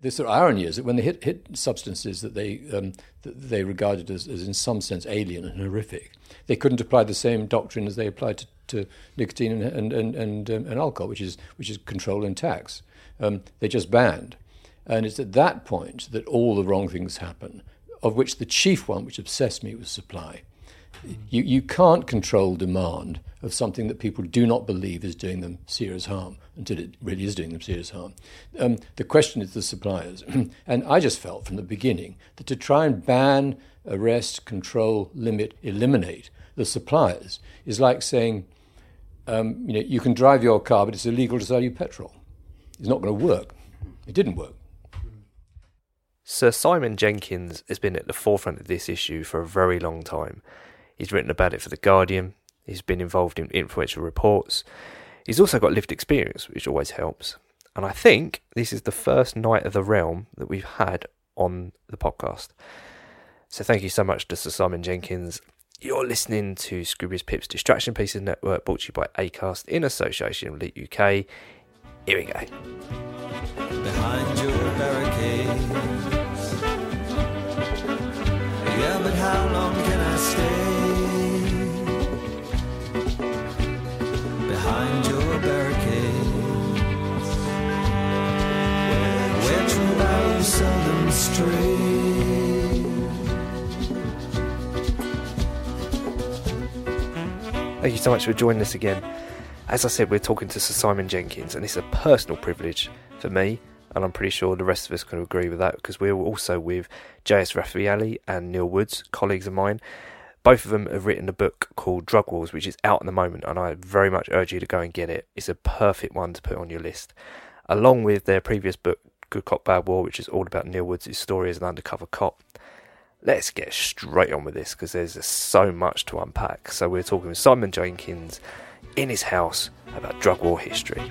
The sort of irony is that when they hit, hit substances that they um, that they regarded as, as in some sense alien and horrific, they couldn't apply the same doctrine as they applied to, to nicotine and and and, and, um, and, alcohol, which is which is control and tax. Um, they just banned, and it's at that point that all the wrong things happen. Of which the chief one, which obsessed me, was supply. You, you can't control demand of something that people do not believe is doing them serious harm until it really is doing them serious harm. Um, the question is the suppliers. and I just felt from the beginning that to try and ban, arrest, control, limit, eliminate the suppliers is like saying, um, you know, you can drive your car, but it's illegal to sell you petrol. It's not going to work. It didn't work. Sir Simon Jenkins has been at the forefront of this issue for a very long time. He's written about it for The Guardian, he's been involved in influential reports. He's also got lived experience, which always helps. And I think this is the first Knight of the Realm that we've had on the podcast. So thank you so much to Sir Simon Jenkins. You're listening to Scroobius Pip's Distraction Pieces Network, brought to you by ACAST in association with Elite UK. Here we go. Behind your barricades. Yeah, but how long seldom stray. Thank you so much for joining us again. As I said, we're talking to Sir Simon Jenkins, and it's a personal privilege for me, and I'm pretty sure the rest of us can agree with that because we're also with J.S. Rafaeli and Neil Woods, colleagues of mine, both of them have written a book called Drug Wars, which is out at the moment, and I very much urge you to go and get it. It's a perfect one to put on your list, along with their previous book, Good Cop Bad War, which is all about Neil Woods' story as an undercover cop. Let's get straight on with this because there's so much to unpack. So we're talking with Simon Jenkins in his house about drug war history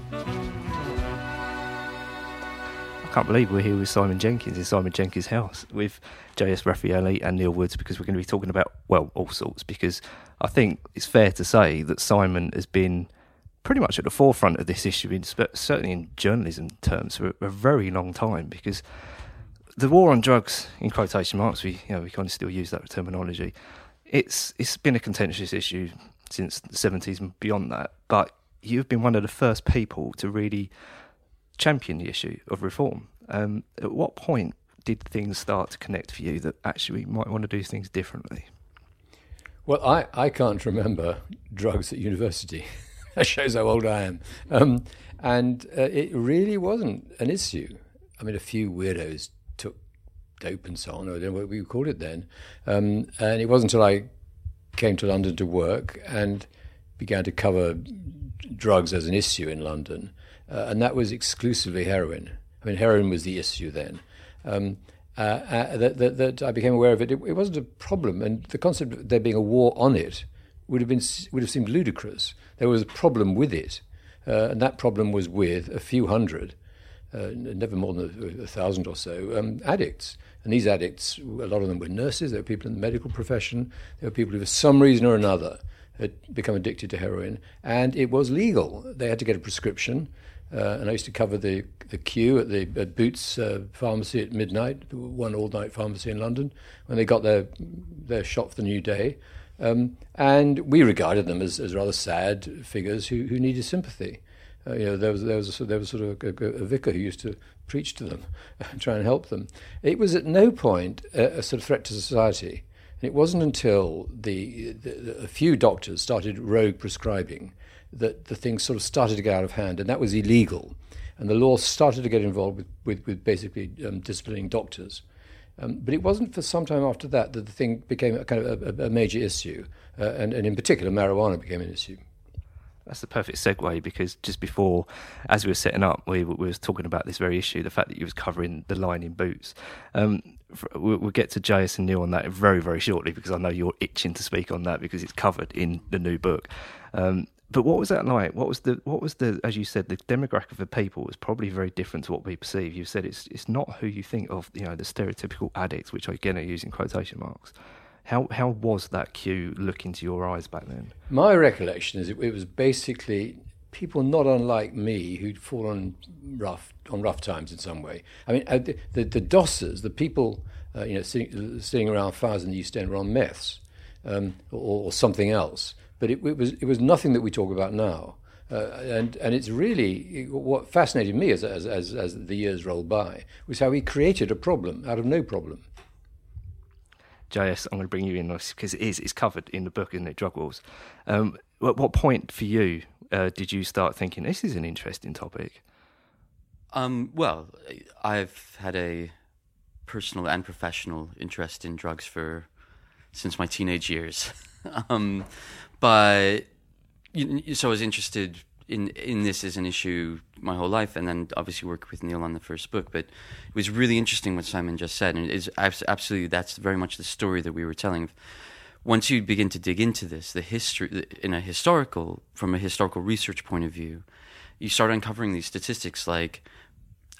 I can't believe we're here with Simon Jenkins in Simon Jenkins' house with J.S. Rafaeli and Neil Woods because we're going to be talking about, well, all sorts. Because I think it's fair to say that Simon has been pretty much at the forefront of this issue, in, certainly in journalism terms, for a very long time. Because the war on drugs, in quotation marks, we you know we kind of still use that terminology. It's it's been a contentious issue since the seventies and beyond that. But you've been one of the first people to really champion the issue of reform. Um, at what point did things start to connect for you that actually we might want to do things differently? Well, I, I can't remember drugs at university. that shows how old I am. Um, and uh, it really wasn't an issue. I mean, a few weirdos took dope and so on, know what we called it then. Um, and it wasn't until I came to London to work and began to cover drugs as an issue in London uh, and that was exclusively heroin. I mean, heroin was the issue then. Um, uh, uh, that, that, that, I became aware of it. it. it. wasn't a problem, and the concept of there being a war on it would have been would have seemed ludicrous. There was a problem with it, uh, and that problem was with a few hundred, uh, never more than a, a thousand or so, um, addicts. And these addicts, a lot of them were nurses. there were people in the medical profession. there were people who, for some reason or another, had become addicted to heroin, and it was legal. They had to get a prescription. Uh, and I used to cover the the queue at the at Boots uh, pharmacy at midnight, one all night pharmacy in London, when they got their their shot for the new day. Um, and we regarded them as, as rather sad figures who, who needed sympathy. Uh, you know, there was there was a, there was sort of a, a, a, vicar who used to preach to them, and try and help them. It was at no point a, a sort of threat to society. And it wasn't until the, the, a few doctors started rogue prescribing that the thing sort of started to get out of hand, and that was illegal. And the law started to get involved with, with, with basically um, disciplining doctors. Um, but it wasn't for some time after that that the thing became a kind of a, a major issue, uh, and, and in particular, marijuana became an issue. That's the perfect segue because just before, as we were setting up, we, we were talking about this very issue, the fact that you was covering the line in boots. Um, we'll, we'll, get to JS and Neil on that very, very shortly because I know you're itching to speak on that because it's covered in the new book. Um, but what was that like? What was the what was the as you said the demographic of the people was probably very different to what we perceive. You said it's it's not who you think of, you know, the stereotypical addicts, which I again are using quotation marks. How how was that queue look into your eyes back then? My recollection is it, it was basically people not unlike me who'd fallen rough on rough times in some way. I mean, uh, the the, the dossers, the people uh, you know sitting, sitting around fires in the East End were on meths um, or, or something else but it, it, was it was nothing that we talk about now. Uh, and and it's really what fascinated me as, as as as the years rolled by was how he created a problem out of no problem. JS, I'm going to bring you in because it is it's covered in the book, isn't it? Drug Wars. Um, at what point for you uh, did you start thinking this is an interesting topic? Um, well, I've had a personal and professional interest in drugs for since my teenage years. um, but so I was interested in in this as an issue my whole life, and then obviously work with Neil on the first book. But it was really interesting what Simon just said, and it is absolutely that's very much the story that we were telling. Once you begin to dig into this, the history in a historical, from a historical research point of view, you start uncovering these statistics like.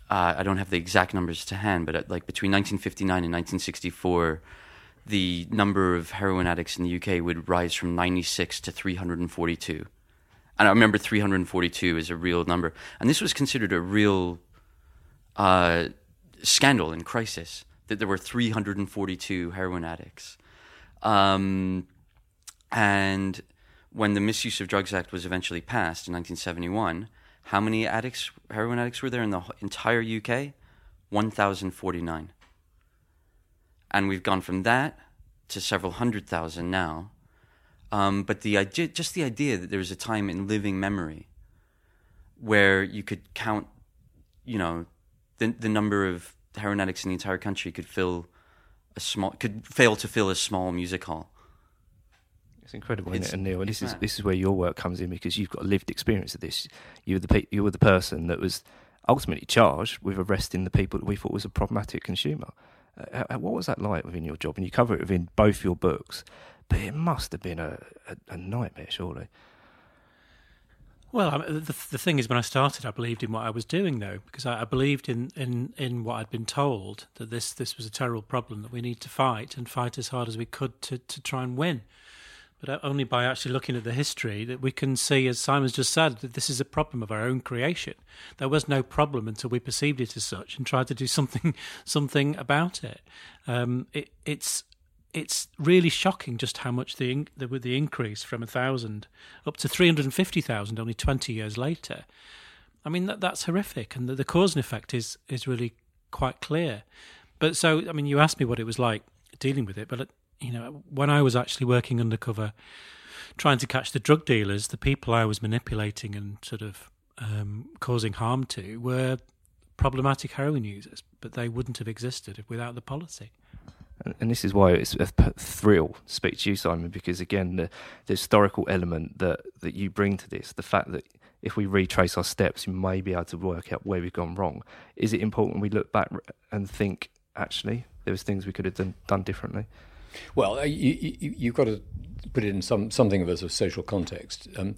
Uh, I don't have the exact numbers to hand, but at, like between 1959 and 1964, the number of heroin addicts in the UK would rise from 96 to 342. And I remember 342 is a real number. And this was considered a real uh, scandal and crisis that there were 342 heroin addicts. Um, and when the Misuse of Drugs Act was eventually passed in 1971, how many addicts, heroin addicts, were there in the entire UK? 1,049 and we've gone from that to several hundred thousand now. Um, but the idea, just the idea that there was a time in living memory where you could count, you know, the the number of heroin addicts in the entire country could fill a small could fail to fill a small music hall. It's incredible, it's, isn't it? And Neil, this is this is where your work comes in because you've got a lived experience of this. You were the you were the person that was ultimately charged with arresting the people that we thought was a problematic consumer. Uh, uh, what was that like within your job? And you cover it within both your books, but it must have been a, a, a nightmare, surely. Well, I mean, the, the thing is, when I started, I believed in what I was doing, though, because I, I, believed in, in, in what I'd been told that this this was a terrible problem that we need to fight and fight as hard as we could to, to try and win but only by actually looking at the history that we can see, as Simon's just said, that this is a problem of our own creation. There was no problem until we perceived it as such and tried to do something something about it. Um, it it's it's really shocking just how much the the, the increase from a thousand up to three hundred and fifty thousand only twenty years later. I mean that that's horrific, and the, the cause and effect is is really quite clear. But so I mean, you asked me what it was like dealing with it, but you know, when I was actually working undercover, trying to catch the drug dealers, the people I was manipulating and sort of um, causing harm to were problematic heroin users, but they wouldn't have existed without the policy. And this is why it's a thrill to speak to you, Simon, because again, the, the historical element that, that you bring to this, the fact that if we retrace our steps, we may be able to work out where we've gone wrong. Is it important we look back and think, actually, there was things we could have done, done differently? Well, uh, you, have got to put it in some something of a social context. Um,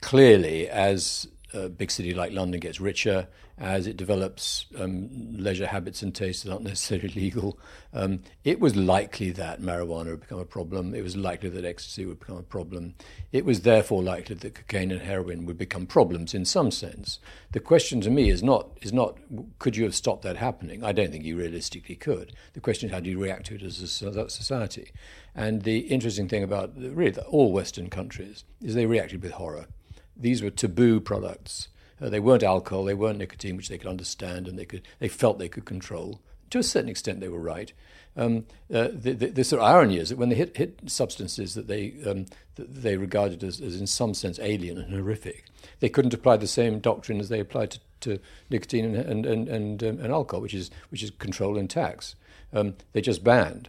clearly, as a big city like London gets richer, as it develops um, leisure habits and tastes that aren't necessarily legal, um, it was likely that marijuana would become a problem. It was likely that ecstasy would become a problem. It was therefore likely that cocaine and heroin would become problems in some sense. The question to me is not is not could you have stopped that happening? I don't think you realistically could. The question is how do you react to it as a society? And the interesting thing about really all Western countries is they reacted with horror these were taboo products. Uh, they weren't alcohol, they weren't nicotine, which they could understand and they could they felt they could control. To a certain extent, they were right. Um, uh, the, the, the, sort of irony is that when they hit, hit substances that they um, that they regarded as, as, in some sense, alien and horrific, they couldn't apply the same doctrine as they applied to, to nicotine and and and, and, um, and, alcohol, which is which is control and tax. Um, they just banned,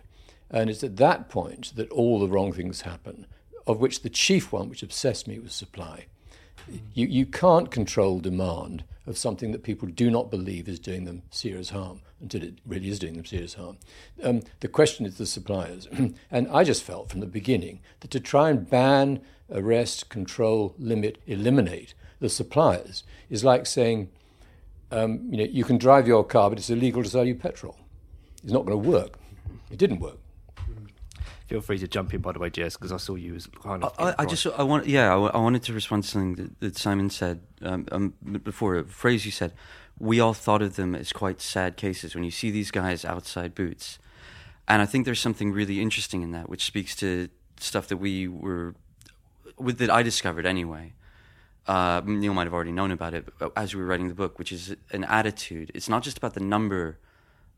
and it's at that point that all the wrong things happen. Of which the chief one, which obsessed me, was supply. You, you can't control demand of something that people do not believe is doing them serious harm until it really is doing them serious harm. Um, the question is the suppliers. and I just felt from the beginning that to try and ban, arrest, control, limit, eliminate the suppliers is like saying, um, you know, you can drive your car, but it's illegal to sell you petrol. It's not going to work. It didn't work feel free to jump in by the way jess because i saw you as kind of i, I just i want yeah I, I, wanted to respond to something that, that simon said um, um, before a phrase you said. We all thought of them as quite sad cases when you see these guys outside boots. And i think there's something really interesting in that which speaks to stuff that we were with that i discovered anyway. Uh, Neil might have already known about it as we were writing the book, which is an attitude. It's not just about the number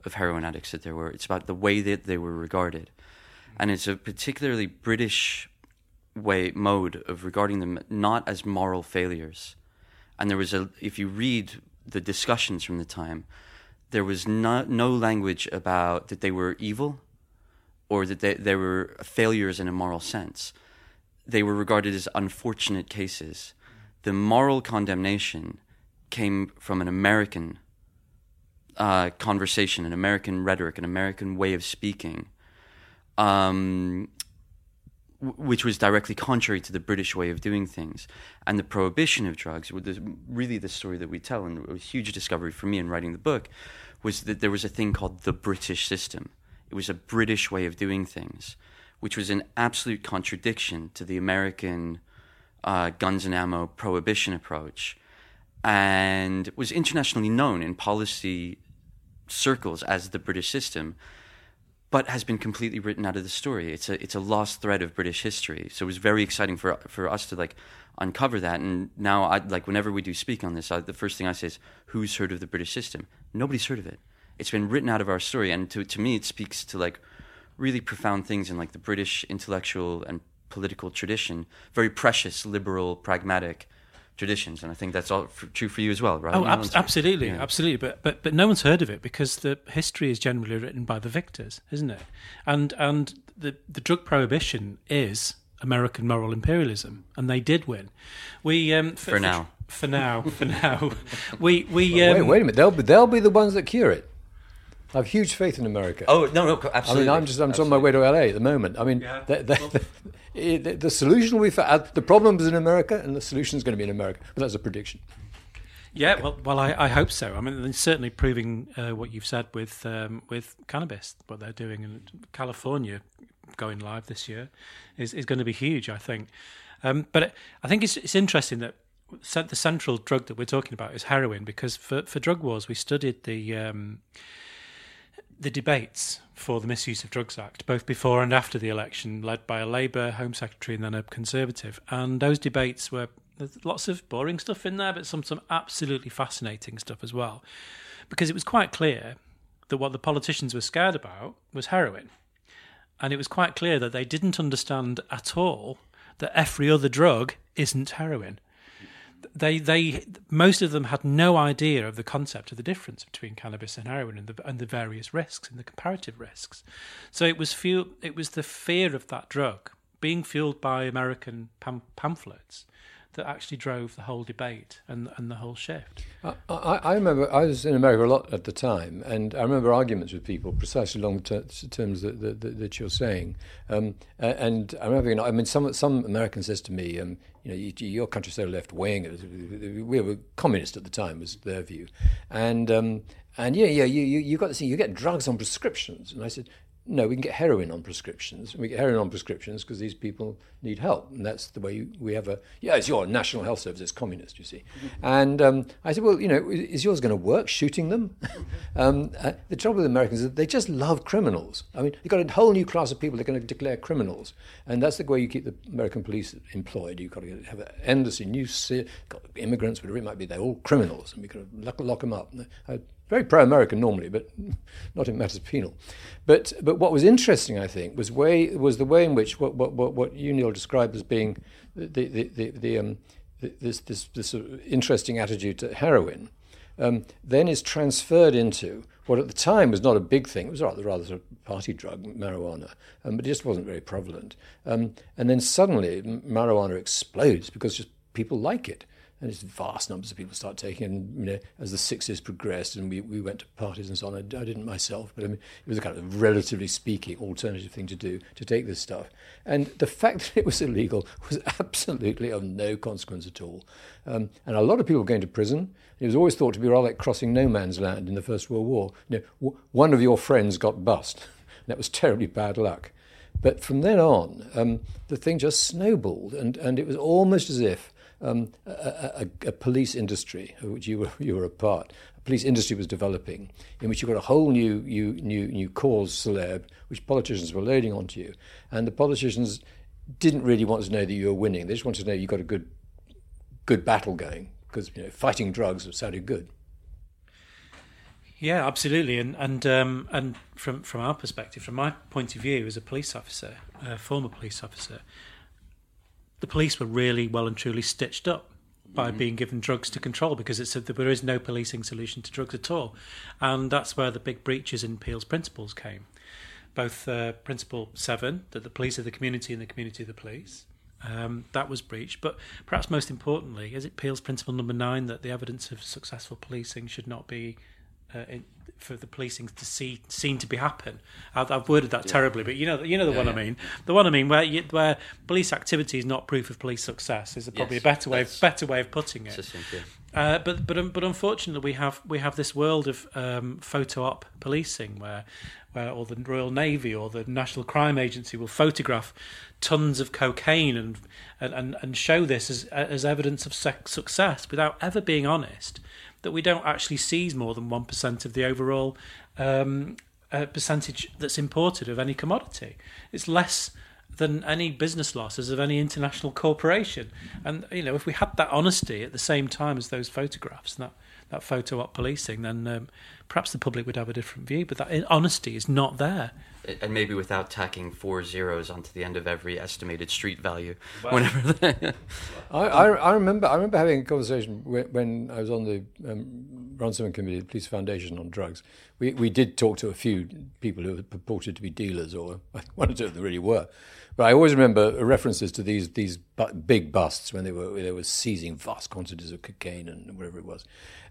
of heroin addicts that there were; it's about the way that they were regarded and it's a particularly British way mode of regarding them not as moral failures. And there was a, if you read the discussions from the time, there was no, no language about that they were evil or that they, they were failures in a moral sense. They were regarded as unfortunate cases. The moral condemnation came from an American uh, conversation, an American rhetoric, an American way of speaking um, which was directly contrary to the British way of doing things. And the prohibition of drugs, really the story that we tell, and a huge discovery for me in writing the book, was that there was a thing called the British system. It was a British way of doing things, which was an absolute contradiction to the American uh, guns and ammo prohibition approach, and was internationally known in policy circles as the British system but has been completely written out of the story. It's a it's a lost thread of British history. So it was very exciting for for us to like uncover that. And now, I like whenever we do speak on this, I, the first thing I say is, "Who's heard of the British system?" Nobody's heard of it. It's been written out of our story, and to to me, it speaks to like really profound things in like the British intellectual and political tradition. Very precious, liberal, pragmatic traditions, and I think that's all for, true for you as well, right? Oh, ab- absolutely, yeah. absolutely. But but but no one's heard of it because the history is generally written by the victors, isn't it? And and the the drug prohibition is American moral imperialism, and they did win. We um, for, for now. For, now, for now, we we well, wait, um, wait a minute. They'll be, they'll be the ones that cure it. I have huge faith in America. Oh no, no, absolutely. I mean, I'm just I'm absolutely. on my way to LA at the moment. I mean, yeah. the, the, the, the, solution will be found. The problem is in America, and the solution is going to be in America. But that's a prediction. Yeah, well, well, I, I hope so. I mean, certainly proving uh, what you've said with um, with cannabis, what they're doing in California, going live this year, is is going to be huge. I think. Um, but I think it's it's interesting that the central drug that we're talking about is heroin because for for drug wars we studied the. Um, the debates for the Misuse of Drugs Act, both before and after the election, led by a Labour Home Secretary and then a Conservative. And those debates were there's lots of boring stuff in there, but some some absolutely fascinating stuff as well, because it was quite clear that what the politicians were scared about was heroin, and it was quite clear that they didn't understand at all that every other drug isn't heroin they they most of them had no idea of the concept of the difference between cannabis and heroin and the and the various risks and the comparative risks. So it was fuel, it was the fear of that drug being fueled by American pam- pamphlets that actually drove the whole debate and and the whole shift. I, I, I remember I was in America a lot at the time, and I remember arguments with people precisely along the ter- terms that, that, that, you're saying. Um, and I remember, you know, I mean, some some American says to me, um, you know, you, your country's so left wing. We were communist at the time, was their view, and um, and yeah, yeah, you you you got to see you get drugs on prescriptions, and I said, no, we can get heroin on prescriptions. We get heroin on prescriptions because these people need help, and that's the way we have a. Yeah, it's your National Health Service. It's communist, you see. Mm-hmm. And um, I said, well, you know, is yours going to work? Shooting them? um, uh, the trouble with Americans is they just love criminals. I mean, you've got a whole new class of people they're going to declare criminals, and that's the way you keep the American police employed. You've got to have an endlessly new immigrants, whatever it might be. They're all criminals, and we can lock, lock them up. I, very pro-American normally, but not in matters penal. But but what was interesting, I think, was way was the way in which what what what, you Neil described as being the the the, the um, this this this sort of interesting attitude to heroin, um, then is transferred into what at the time was not a big thing. It was rather rather sort of party drug, marijuana, um, but it just wasn't very prevalent. Um, and then suddenly marijuana explodes because just people like it and just vast numbers of people start taking and you know as the sixes progressed and we, we went to parties and so on. I, I, didn't myself but I mean it was a kind of relatively speaking alternative thing to do to take this stuff. And the fact that it was illegal was absolutely of no consequence at all. Um, and a lot of people were going to prison. It was always thought to be rather like crossing no man's land in the First World War. You know, w- one of your friends got bust. And that was terribly bad luck. But from then on um, the thing just snowballed and, and it was almost as if um, a, a, a, police industry, which you were, you were a part, a police industry was developing, in which you've got a whole new, new, new, new cause celeb, which politicians were loading onto you. And the politicians didn't really want to know that you were winning. They just wanted to know you got a good, good battle going, because you know, fighting drugs sounded good. Yeah, absolutely, and and um, and from from our perspective, from my point of view as a police officer, a former police officer, the police were really well and truly stitched up by mm-hmm. being given drugs to control because it's a, there is no policing solution to drugs at all, and that's where the big breaches in Peel's principles came. Both uh, Principle Seven, that the police are the community and the community of the police, um, that was breached. But perhaps most importantly, is it Peel's Principle Number Nine that the evidence of successful policing should not be uh, in, for the policing to see seen to be happen. I've, I've worded that yeah. terribly, but you know you know the yeah, one yeah. I mean. The one I mean where you, where police activity is not proof of police success is probably yes, a better way of, better way of putting it. Uh, but but um, but unfortunately we have we have this world of um, photo op policing where where or the Royal Navy or the National Crime Agency will photograph tons of cocaine and and, and show this as as evidence of success without ever being honest that we don't actually seize more than 1% of the overall um, uh, percentage that's imported of any commodity. It's less than any business losses of any international corporation. And, you know, if we had that honesty at the same time as those photographs that, that photo op policing, then um, perhaps the public would have a different view. But that honesty is not there and maybe without tacking four zeros onto the end of every estimated street value. Wow. Whenever they I, I, I, remember I remember having a conversation when, when I was on the um, Runciman Committee, the Police Foundation on Drugs. We we did talk to a few people who purported to be dealers, or one or two of them really were. But I always remember references to these these big busts when they were they were seizing vast quantities of cocaine and whatever it was,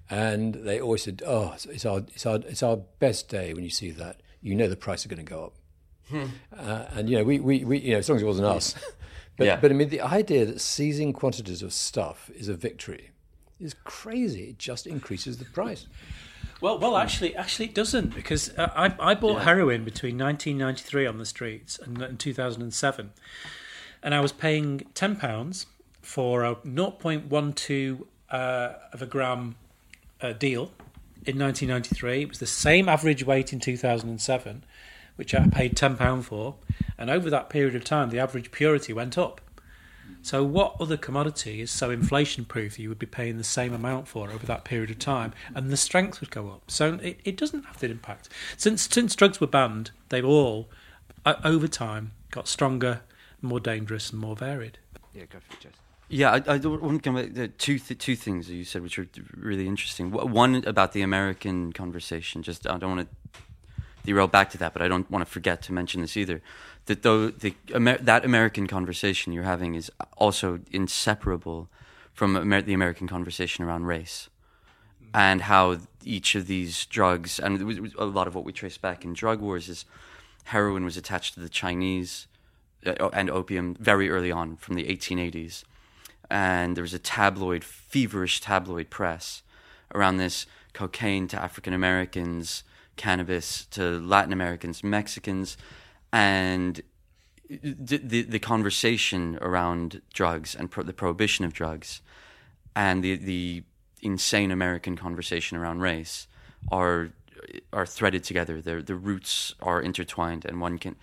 and they always said, "Oh, it's our it's our it's our best day when you see that." you know the price is going to go up. Hmm. Uh, and you know, we, we, we, you know, as long as it wasn't us. but, yeah. but I mean, the idea that seizing quantities of stuff is a victory is crazy. It just increases the price. Well, well, actually, actually, it doesn't because uh, I, I bought yeah. heroin between 1993 on the streets and, and 2007, and I was paying ten pounds for a 0.12 uh, of a gram deal in 1993. It was the same average weight in 2007, which I paid £10 for. And over that period of time, the average purity went up. So, what other commodity is so inflation proof you would be paying the same amount for over that period of time, and the strength would go up? So, it, it doesn't have that impact. Since since drugs were banned, they've all, uh, over time, got stronger, more dangerous, and more varied. Yeah, go for it, Jess. Yeah, I, I want to come back to two th- two things that you said, which are really interesting. One about the American conversation. Just I don't want to derail back to that, but I don't want to forget to mention this either. That though the Amer- that American conversation you're having is also inseparable from Amer- the American conversation around race and how each of these drugs, and a lot of what we trace back in drug wars is heroin was attached to the Chinese uh, and opium very early on from the 1880s. And there was a tabloid, feverish tabloid press around this cocaine to African Americans, cannabis to Latin Americans, Mexicans, and the, the, the conversation around drugs and pro- the prohibition of drugs and the, the insane American conversation around race are are threaded together. Their the roots are intertwined, and one can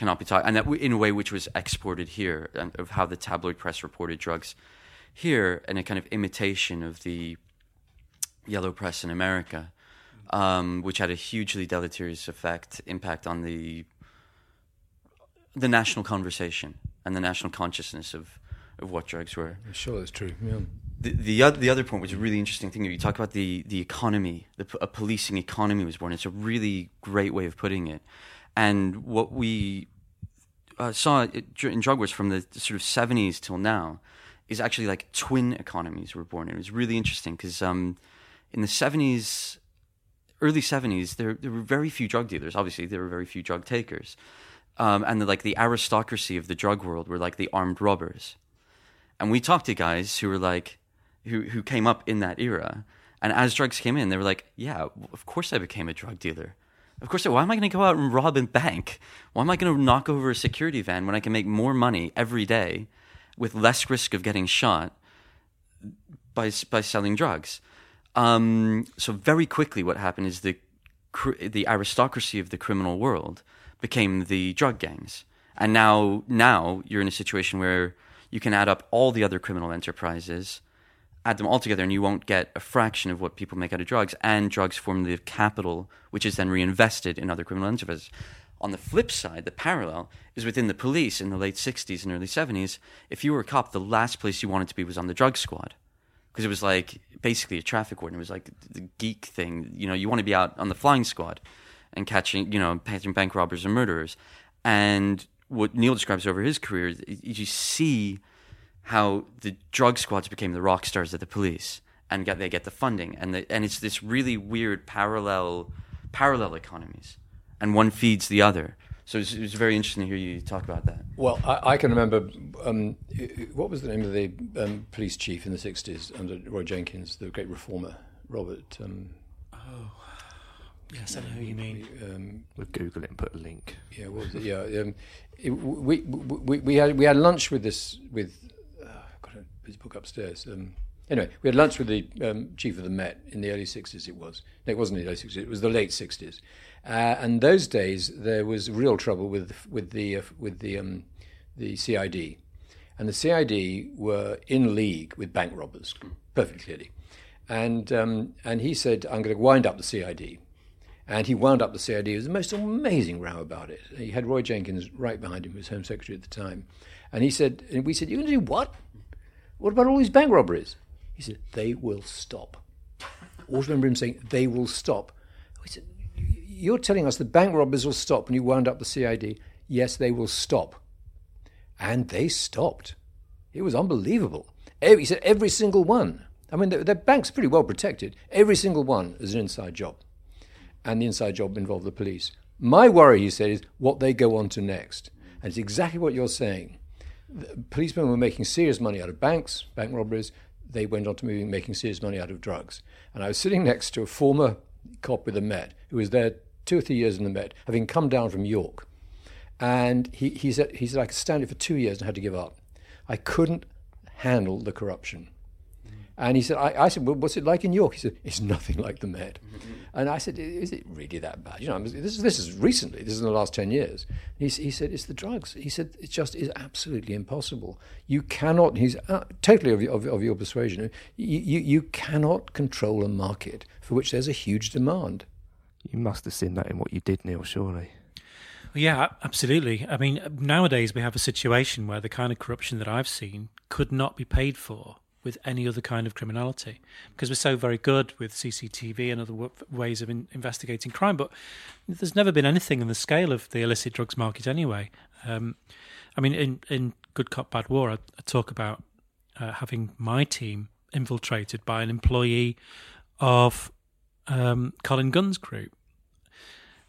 cannot be taught. And that in a way which was exported here, of how the tabloid press reported drugs here, and a kind of imitation of the yellow press in America, um, which had a hugely deleterious effect impact on the the national conversation and the national consciousness of of what drugs were. I'm sure that's true. Yeah the the other, the other point was a really interesting thing. You talk about the the economy, the a policing economy was born. It's a really great way of putting it. And what we uh, saw in drug wars from the sort of seventies till now is actually like twin economies were born. It was really interesting because um, in the seventies, early seventies, there there were very few drug dealers. Obviously, there were very few drug takers. Um, and the, like the aristocracy of the drug world were like the armed robbers. And we talked to guys who were like, who who came up in that era. And as drugs came in, they were like, "Yeah, of course I became a drug dealer. Of course, why am I going to go out and rob a bank? Why am I going to knock over a security van when I can make more money every day with less risk of getting shot by by selling drugs?" Um, so very quickly, what happened is the the aristocracy of the criminal world became the drug gangs, and now now you're in a situation where you can add up all the other criminal enterprises add them all together and you won't get a fraction of what people make out of drugs. And drugs form the capital which is then reinvested in other criminal enterprises. On the flip side the parallel is within the police in the late 60s and early 70s if you were a cop the last place you wanted to be was on the drug squad. Because it was like basically a traffic warden. It was like the geek thing. You know you want to be out on the flying squad and catching you know catching bank robbers and murderers. And what neil describes over his career you see how the drug squads became the rock stars of the police and get, they get the funding and the, and it's this really weird parallel parallel economies and one feeds the other so it was, very interesting to hear you talk about that well I, I can remember um, what was the name of the um, police chief in the 60s under Roy Jenkins the great reformer Robert um, oh Yes, I know who you mean. Um, we'll Google it and put a link. Yeah, what was it? Yeah, um, it, we, we we had we had lunch with this with his book upstairs. Um, anyway, we had lunch with the um, chief of the Met in the early 60s, it was. No, it wasn't the early 60s, it was the late 60s. Uh, and those days, there was real trouble with, with, the, uh, with the, um, the CID. And the CID were in league with bank robbers, perfectly clearly. And, um, and he said, I'm going to wind up the CID. And he wound up the CID. It was the most amazing row about it. He had Roy Jenkins right behind him, who was Home Secretary at the time. And he said, and we said, You're going to do what? What about all these bank robberies? He said, They will stop. I always remember him saying, They will stop. He said, You're telling us the bank robbers will stop when you wound up the CID? Yes, they will stop. And they stopped. It was unbelievable. He said, Every single one. I mean, the, the bank's pretty well protected. Every single one is an inside job. And the inside job involved the police. My worry, he said, is what they go on to next. And it's exactly what you're saying policemen were making serious money out of banks, bank robberies. They went on to moving, making serious money out of drugs. And I was sitting next to a former cop with the Met who was there two or three years in the Met, having come down from York. And he, he, said, he said, I could stand it for two years and had to give up. I couldn't handle the corruption. And he said, I, I, said, well, what's it like in York? He said, it's nothing like the Met. Mm-hmm. And I said, is it really that bad? You know, this, is, this is recently, this is in the last 10 years. He, he, said, it's the drugs. He said, it just is absolutely impossible. You cannot, he's uh, totally of, of, of, your persuasion, you, you, you cannot control a market for which there's a huge demand. You must have seen that in what you did, Neil, surely. Yeah, absolutely. I mean, nowadays we have a situation where the kind of corruption that I've seen could not be paid for with any other kind of criminality because we're so very good with CCTV and other w- ways of in- investigating crime. But there's never been anything in the scale of the illicit drugs market anyway. Um, I mean, in, in Good Cop Bad War, I, I talk about uh, having my team infiltrated by an employee of um, Colin Gunn's group.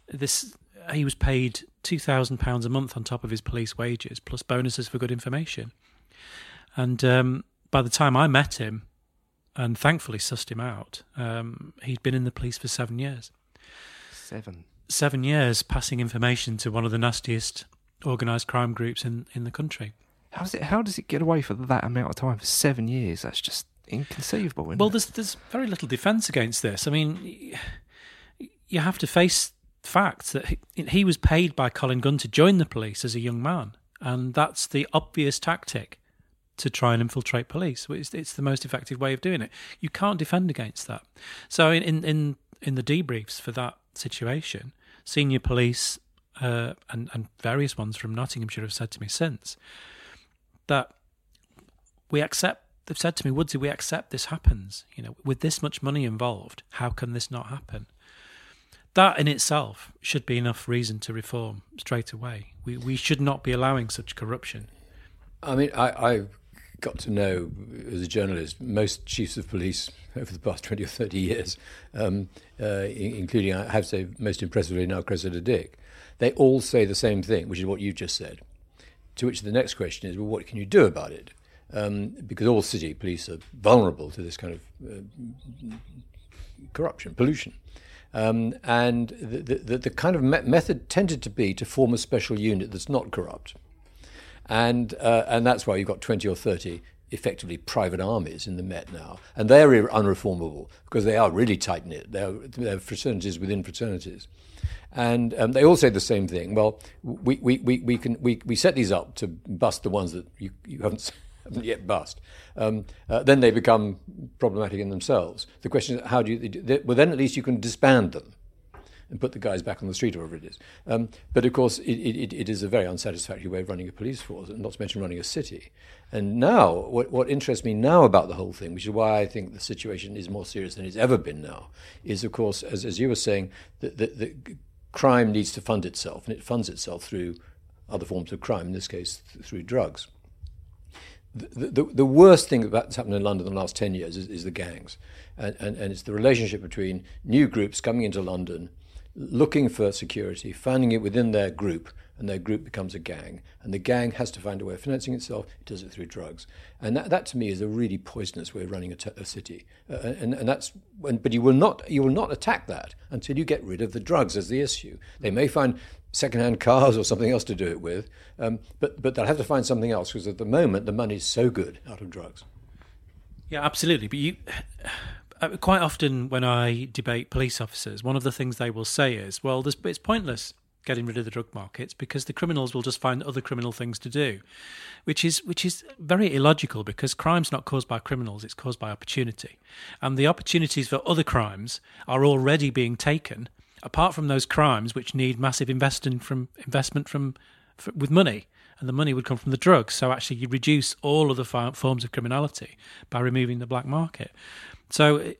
This he was paid two thousand pounds a month on top of his police wages, plus bonuses for good information. And um, by the time I met him, and thankfully sussed him out, um, he'd been in the police for seven years. Seven. Seven years passing information to one of the nastiest organised crime groups in, in the country. How's it? How does it get away for that amount of time? For seven years? That's just inconceivable. well, it? there's there's very little defence against this. I mean, you have to face facts that he, he was paid by Colin Gunn to join the police as a young man, and that's the obvious tactic to try and infiltrate police. It's, it's the most effective way of doing it. You can't defend against that. So in in in, in the debriefs for that situation, senior police uh, and and various ones from Nottinghamshire have said to me since that we accept. They've said to me, Woodsy, we accept this happens. You know, with this much money involved, how can this not happen? That in itself should be enough reason to reform straight away. We we should not be allowing such corruption. I mean, I, I got to know as a journalist most chiefs of police over the past 20 or 30 years, um, uh, including, I have to say, most impressively now Cressida Dick. They all say the same thing, which is what you just said. To which the next question is, well, what can you do about it? Um, because all city police are vulnerable to this kind of uh, corruption, pollution. Um, and the, the, the, kind of me- method tended to be to form a special unit that's not corrupt and uh, and that's why you've got twenty or thirty effectively private armies in the Met now, and they're unreformable because they are really tight knit. They're, they're, fraternities within fraternities, and um, they all say the same thing. Well, we, we, we, we can we, we set these up to bust the ones that you, you haven't. haven't yet bust. Um, uh, then they become problematic in themselves. The question is, how do you? They, well, then at least you can disband them and put the guys back on the street or whatever it is. Um, but of course, it, it, it is a very unsatisfactory way of running a police force, and not to mention running a city. And now, what, what interests me now about the whole thing, which is why I think the situation is more serious than it's ever been now, is of course, as, as you were saying, that, that, that crime needs to fund itself, and it funds itself through other forms of crime, in this case, th- through drugs. The, the, the, worst thing that's happened in London in the last 10 years is, is the gangs. And, and, and, it's the relationship between new groups coming into London looking for security, finding it within their group, and their group becomes a gang. And the gang has to find a way of financing itself. It does it through drugs. And that, that to me, is a really poisonous way of running a, t- a city. Uh, and, and that's, but you will, not, you will not attack that until you get rid of the drugs as the issue. They may find second-hand cars or something else to do it with, um, but, but they'll have to find something else because at the moment the money's so good out of drugs. Yeah, absolutely. But you Uh, quite often when I debate police officers, one of the things they will say is, "Well, it's pointless getting rid of the drug markets because the criminals will just find other criminal things to do," which is which is very illogical because crime's not caused by criminals; it's caused by opportunity, and the opportunities for other crimes are already being taken. Apart from those crimes which need massive investment from investment from, from with money, and the money would come from the drugs. So actually, you reduce all of the forms of criminality by removing the black market. So,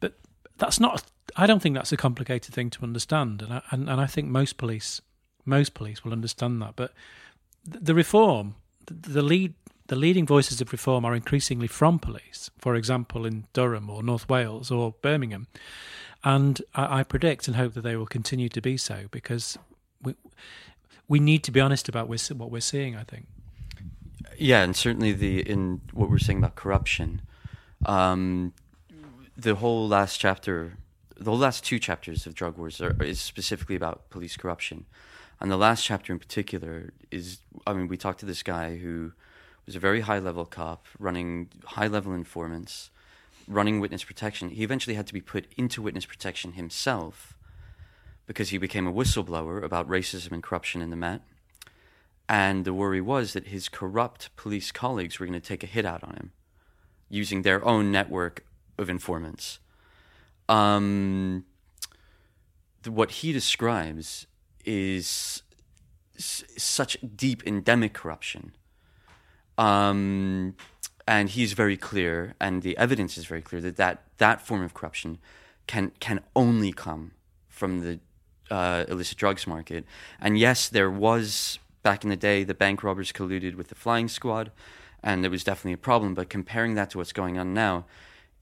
but that's not. I don't think that's a complicated thing to understand, and I, and, and I think most police, most police will understand that. But the reform, the lead, the leading voices of reform are increasingly from police. For example, in Durham or North Wales or Birmingham, and I, I predict and hope that they will continue to be so because we we need to be honest about what we're seeing. I think. Yeah, and certainly the in what we're saying about corruption. Um, the whole last chapter, the last two chapters of Drug Wars are, is specifically about police corruption. And the last chapter in particular is, I mean, we talked to this guy who was a very high level cop, running high level informants, running witness protection. He eventually had to be put into witness protection himself because he became a whistleblower about racism and corruption in the Met. And the worry was that his corrupt police colleagues were going to take a hit out on him using their own network of informants. Um, what he describes is s- such deep endemic corruption. Um, and he's very clear, and the evidence is very clear that that, that form of corruption can can only come from the uh, illicit drugs market. And yes, there was back in the day the bank robbers colluded with the flying squad, and it was definitely a problem. But comparing that to what's going on now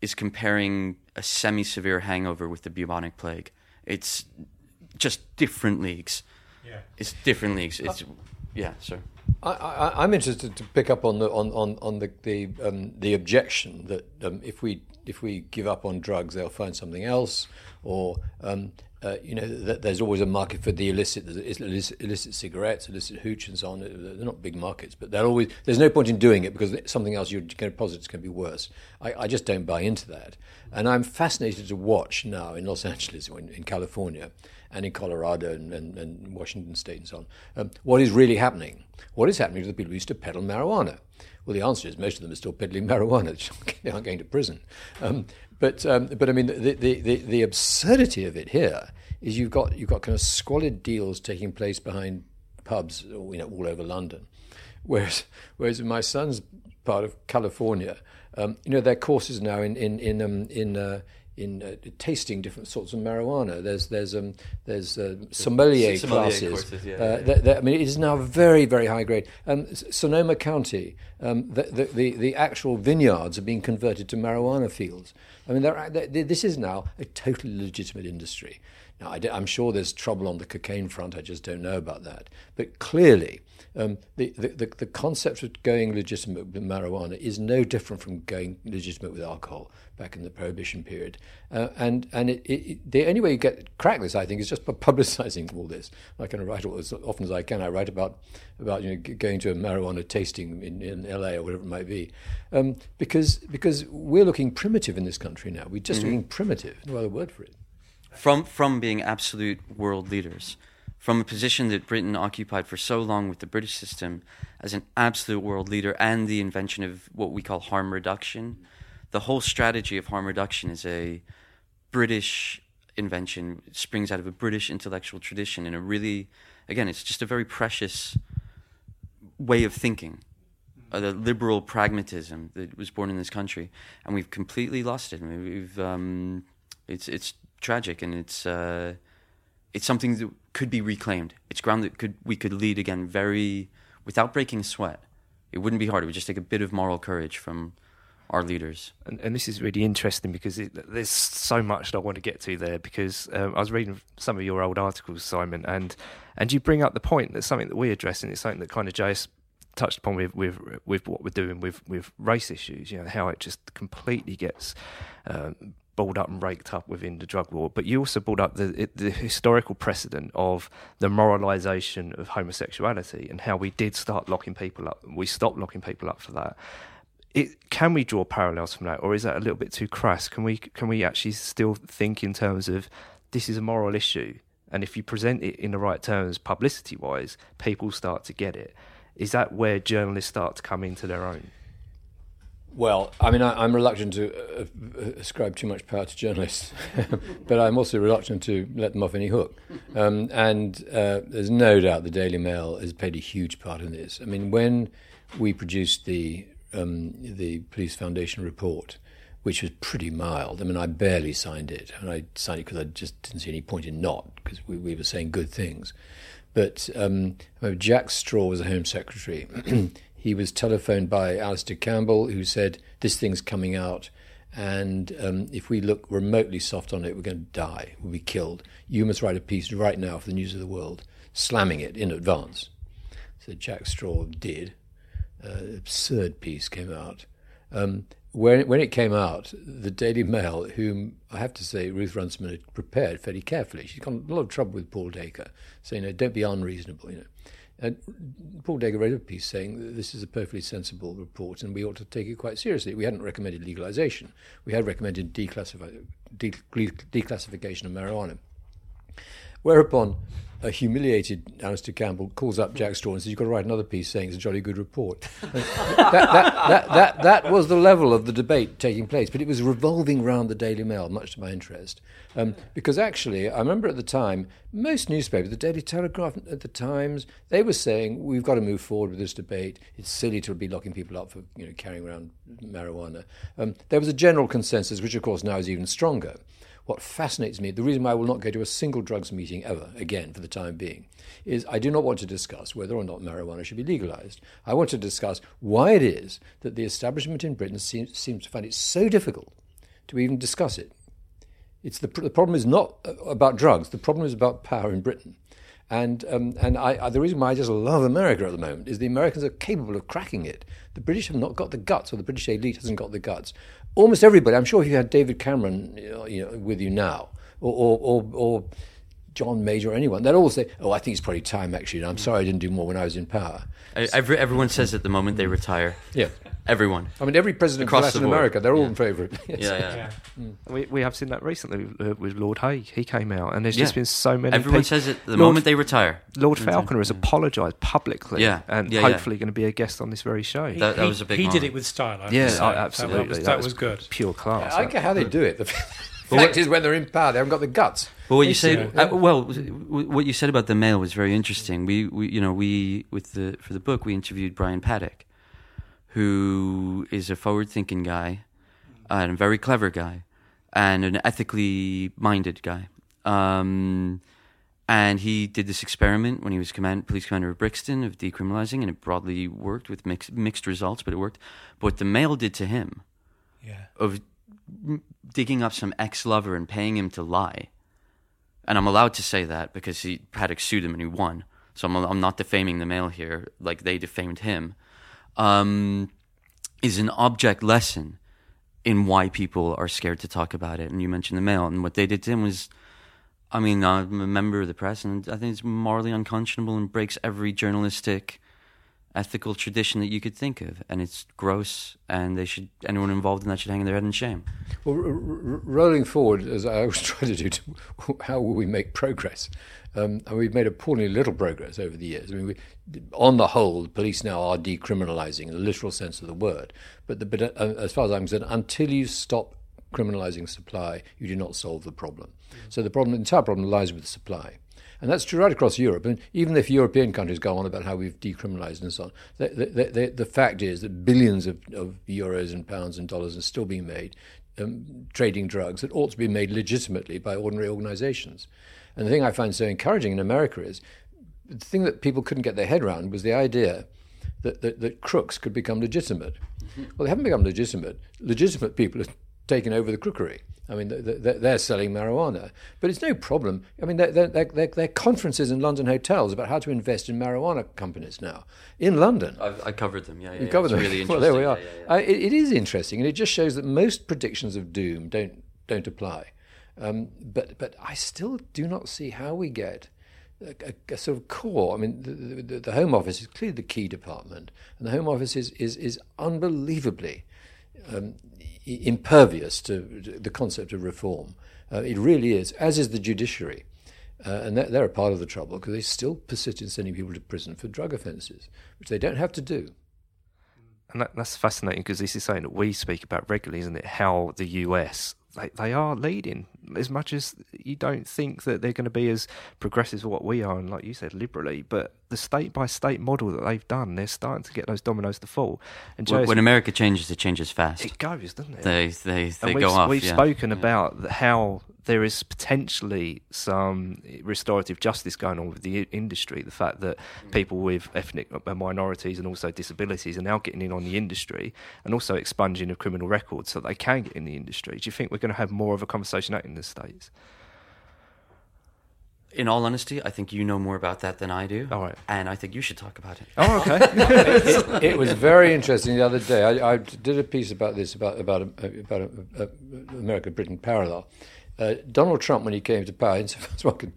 is comparing a semi-severe hangover with the bubonic plague. It's just different leagues. Yeah, it's different leagues. It's yeah, sir. I, am interested to pick up on the on on, on the the, um, the objection that um, if we if we give up on drugs, they'll find something else, or um, uh, you know, th- there's always a market for the illicit, illicit, illicit, cigarettes, illicit hooch, and so on. They're not big markets, but they're always. There's no point in doing it because something else you're going to posit is going to be worse. I, I, just don't buy into that, and I'm fascinated to watch now in Los Angeles, in, in California, and in Colorado and, and, and, Washington State and so on, um, what is really happening? What is happening to the people who used to peddle marijuana? Well, the answer is most of them are still peddling marijuana. They aren't going to prison. Um, but um, but I mean the, the, the, the, absurdity of it here is you've got you've got kind of squalid deals taking place behind pubs you know all over London, whereas whereas in my son's part of California, um, you know their courses now in in in um, in uh, in uh, tasting different sorts of marijuana. There's there's um, there's uh, sommelier, sommelier, classes. Courses, yeah, uh, yeah. I mean, it is now very very high grade. Um, Sonoma County, um, the, the, the the actual vineyards are being converted to marijuana fields. I mean, they're, they're, this is now a totally legitimate industry. Now, I am sure there's trouble on the cocaine front. I just don't know about that. But clearly, um, the, the, the, concept of going legitimate with marijuana is no different from going legitimate with alcohol back in the prohibition period. Uh, and and it, it, the only way you get crack this, I think, is just by publicising all this. I kind of write all, as often as I can. I write about about you know going to a marijuana tasting in, in LA or whatever it might be, um, because because we're looking primitive in this country now. We're just mm-hmm. looking primitive. No other word for it from from being absolute world leaders, from a position that Britain occupied for so long with the British system as an absolute world leader and the invention of what we call harm reduction. The whole strategy of harm reduction is a British invention, it springs out of a British intellectual tradition in a really, again, it's just a very precious way of thinking. The liberal pragmatism that was born in this country, and we've completely lost it. We've um, it's it's tragic, and it's uh, it's something that could be reclaimed. It's ground that could we could lead again very without breaking sweat. It wouldn't be hard. It would just take a bit of moral courage from our leaders. And, and this is really interesting because it, there's so much that I want to get to there. Because um, I was reading some of your old articles, Simon, and and you bring up the point that something that we address, and it's something that kind of JS touched upon with with with what we're doing with with race issues. You know how it just completely gets. Um, balled up and raked up within the drug war, but you also brought up the, the historical precedent of the moralisation of homosexuality and how we did start locking people up. We stopped locking people up for that. It, can we draw parallels from that, or is that a little bit too crass? Can we can we actually still think in terms of this is a moral issue, and if you present it in the right terms, publicity wise, people start to get it. Is that where journalists start to come into their own? Well, I mean, I, am reluctant to uh, uh, ascribe too much power to journalists, but I'm also reluctant to let them off any hook. Um, and uh, there's no doubt the Daily Mail has played a huge part in this. I mean, when we produced the um, the Police Foundation report, which was pretty mild. I mean, I barely signed it, and I signed it because I just didn't see any point in not, because we, we were saying good things. But um, Jack Straw was the Home Secretary. he was telephoned by Alastair Campbell, who said, This thing's coming out, and um, if we look remotely soft on it, we're going to die, we'll be killed. You must write a piece right now for the News of the World, slamming it in advance. So Jack Straw did. Uh, absurd piece came out. Um, when, when it came out, the Daily Mail, whom I have to say Ruth Runciman had prepared fairly carefully, she's got a lot of trouble with Paul Dacre, saying, no, don't be unreasonable, you know. And Paul Dacre wrote a piece saying that this is a perfectly sensible report and we ought to take it quite seriously. We hadn't recommended legalization. We had recommended declassifi- de- declassification of marijuana. Whereupon a humiliated Alastair Campbell calls up Jack Straw and says, You've got to write another piece saying it's a jolly good report. that, that, that, that, that was the level of the debate taking place, but it was revolving around the Daily Mail, much to my interest. Um, because actually, I remember at the time, most newspapers, the Daily Telegraph, at the Times, they were saying, We've got to move forward with this debate. It's silly to be locking people up for you know, carrying around marijuana. Um, there was a general consensus, which of course now is even stronger what fascinates me, the reason why I will not go to a single drugs meeting ever again for the time being, is I do not want to discuss whether or not marijuana should be legalized. I want to discuss why it is that the establishment in Britain seems, seems to find it so difficult to even discuss it. It's the, the problem is not uh, about drugs, the problem is about power in Britain. And, um, and I, I, the reason why I just love America at the moment is the Americans are capable of cracking it. The British have not got the guts, or the British elite hasn't got the guts. Almost everybody, I'm sure if you had David Cameron you know, with you now, or, or, or, or John Major or anyone, they'll all say, "Oh, I think it's probably time. Actually, And I'm sorry I didn't do more when I was in power." Every, everyone says at the moment they retire. Yeah, everyone. I mean, every president Across of Latin the board. America, they're all Yeah. in favour of it. Yes. Yeah, yeah. We, we have seen that recently with, uh, with Lord Hague. He came out, and there's just Yeah. been so many. Everyone people- says it the Lord- moment they retire. Lord Falconer has apologised publicly, Yeah. and Yeah, yeah. hopefully going to be a guest on this very show. He- That- that he- was a big He did moment. it with style. I have yeah, to say. oh, That- absolutely. That was, that was good. Pure class. I don't care how they do it. The fact is, when they're in power, they haven't got the guts. But what you They say, uh, well, w- what you said about the mail was very interesting. We, we, you know, we with the for the book we interviewed Brian Paddick, who is a forward-thinking guy, and a very clever guy, and an ethically minded guy. Um, and he did this experiment when he was command, police commander of Brixton of decriminalizing, and it broadly worked with mixed, mixed results, but it worked. But what the Mail did to him Yeah. of digging up some ex-lover and paying him to lie. And I'm allowed to say that because he Paddick sued him and he won. So I'm, I'm not defaming the Mail here like they defamed him. Um, is an object lesson in why people are scared to talk about it. And you mentioned the mail, and what they did to him was, I mean, I'm a member of the press, and I think it's morally unconscionable and breaks every journalistic ethical tradition that you could think of, and it's gross. And they should anyone involved in that should hang their head in shame. Well, r- r- rolling forward, as I always try to do, to how will we make progress? Um, and we've made appallingly little progress over the years. I mean, we, on the whole, the police now are decriminalising in the literal sense of the word. But, the, but uh, as far as I'm concerned, until you stop criminalising supply, you do not solve the problem. So the problem, the entire problem lies with supply. And that's true right across Europe. And even if European countries go on about how we've decriminalised and so on, the, fact is that billions of, of euros and pounds and dollars are still being made um, trading drugs that ought to be made legitimately by ordinary organisations. And the thing I find so encouraging in America is the thing that people couldn't get their head around was the idea that, that, that crooks could become legitimate. Well, they haven't become legitimate. Legitimate people have taken over the crookery. I mean, they're, they're selling marijuana, but it's no problem. I mean, there are conferences in London hotels about how to invest in marijuana companies now in London. I, I covered them. Yeah, yeah. You yeah. covered It's them. Really well, there we are. Yeah, yeah. Uh, it, it is interesting, and it just shows that most predictions of doom don't don't apply. Um, but but I still do not see how we get a, a, sort of core. I mean, the, the, the Home Office is clearly the key department, and the Home Office is is, is unbelievably um, impervious to the concept of reform. Uh, it really is, as is the judiciary. Uh, and they're, they're a part of the trouble because they still persist in sending people to prison for drug offences, which they don't have to do. And that, that's fascinating because this is something that we speak about regularly, isn't it? How the US they, they are leading as much as you don't think that they're going to be as progressive as what we are, and like you said, liberally. But the state by state model that they've done, they're starting to get those dominoes to fall. And When- when America changes, it changes fast. it goes, doesn't it? They they they go off. we've yeah. spoken Yeah. about how there is potentially some restorative justice going on with the industry. The fact that people with ethnic uh, minorities and also disabilities are now getting in on the industry and also expunging of criminal records so they can get in the industry. Do you think we're going to have more of a conversation out in the States? In all honesty, I think you know more about that than I do. All right. And I think you should talk about it. Oh, okay. it, it was very interesting the other day. I, I did a piece about this about about about a, a, America Britain parallel. Uh, Donald Trump, when he came to power, insofar as one can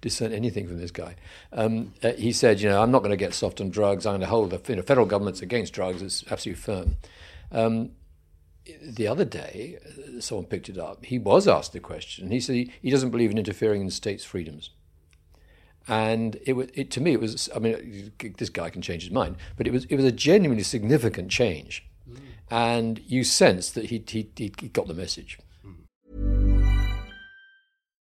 discern anything from this guy, um, uh, he said, "You know, I'm not going to get soft on drugs. I'm going to hold the you know, federal government's against drugs. It's absolutely firm." Um, the other day, uh, someone picked it up. He was asked the question. He said he, he doesn't believe in interfering in states' freedoms. And it was, it, to me, it was. I mean, this guy can change his mind, but it was, it was a genuinely significant change, and you sense that he he he got the message.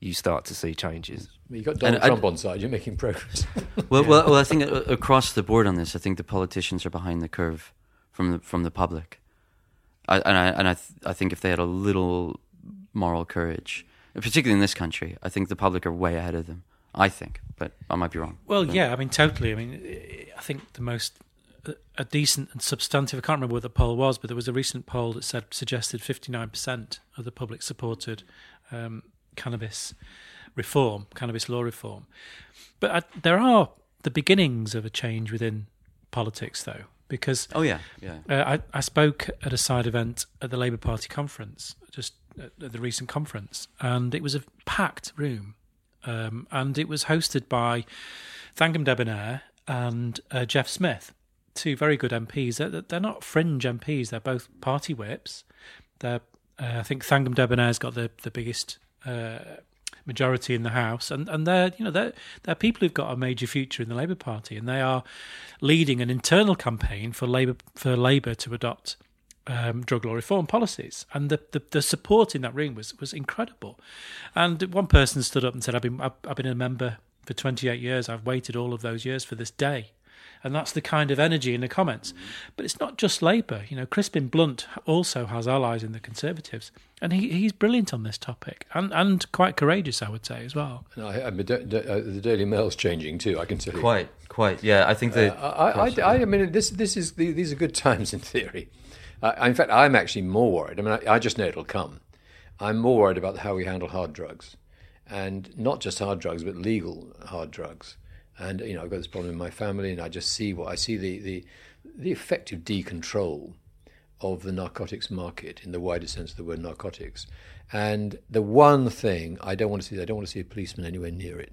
you start to see changes. You've got Donald And Trump I- on side. You're making progress. well, well, well, I think uh, across the board on this, I think the politicians are behind the curve from the from the public, I, and I and I th- I think if they had a little moral courage, particularly in this country, I think the public are way ahead of them. I think, but I might be wrong. Well, But- yeah, I mean, totally. I mean, I think the most uh, a decent and substantive. I can't remember what the poll was, but there was a recent poll that said suggested fifty nine percent of the public supported um, cannabis reform, cannabis law reform. But I, there are the beginnings of a change within politics, though, because Oh yeah, yeah. uh, I, I spoke at a side event at the Labour Party conference, just at at the recent conference, and it was a packed room. Um, and it was hosted by Thangam Debbonaire and uh, Jeff Smith, two very good MPs. They're, they're not fringe MPs, they're both party whips. They're, uh, I think Thangam Debbonaire's got the, the biggest uh, majority in the House, and, and they're you know they're they're people who've got a major future in the Labour Party, and they are leading an internal campaign for Labour for Labour to adopt um, drug law reform policies, and the, the the support in that room was was incredible. And one person stood up and said, "I've been I've, I've been a member for 28 years. I've waited all of those years for this day." And that's the kind of energy in the comments. But it's not just Labour. You know, Crispin Blunt also has allies in the Conservatives, and he, he's brilliant on this topic and, and quite courageous, I would say, as well. No, I, I mean, da- da- uh, the Daily Mail's changing too. I can tell you. Quite, quite. Yeah, I think that. Uh, I, I, I, I mean, this this is these are good times in theory. Uh, in fact, I'm actually more worried. I mean, I, I just know it'll come. I'm more worried about how we handle hard drugs, and not just hard drugs, but legal hard drugs. And you know, I've got this problem in my family, and I just see what I see the the, the effective decontrol of the narcotics market in the wider sense of the word narcotics. And the one thing I don't want to see, I don't want to see a policeman anywhere near it.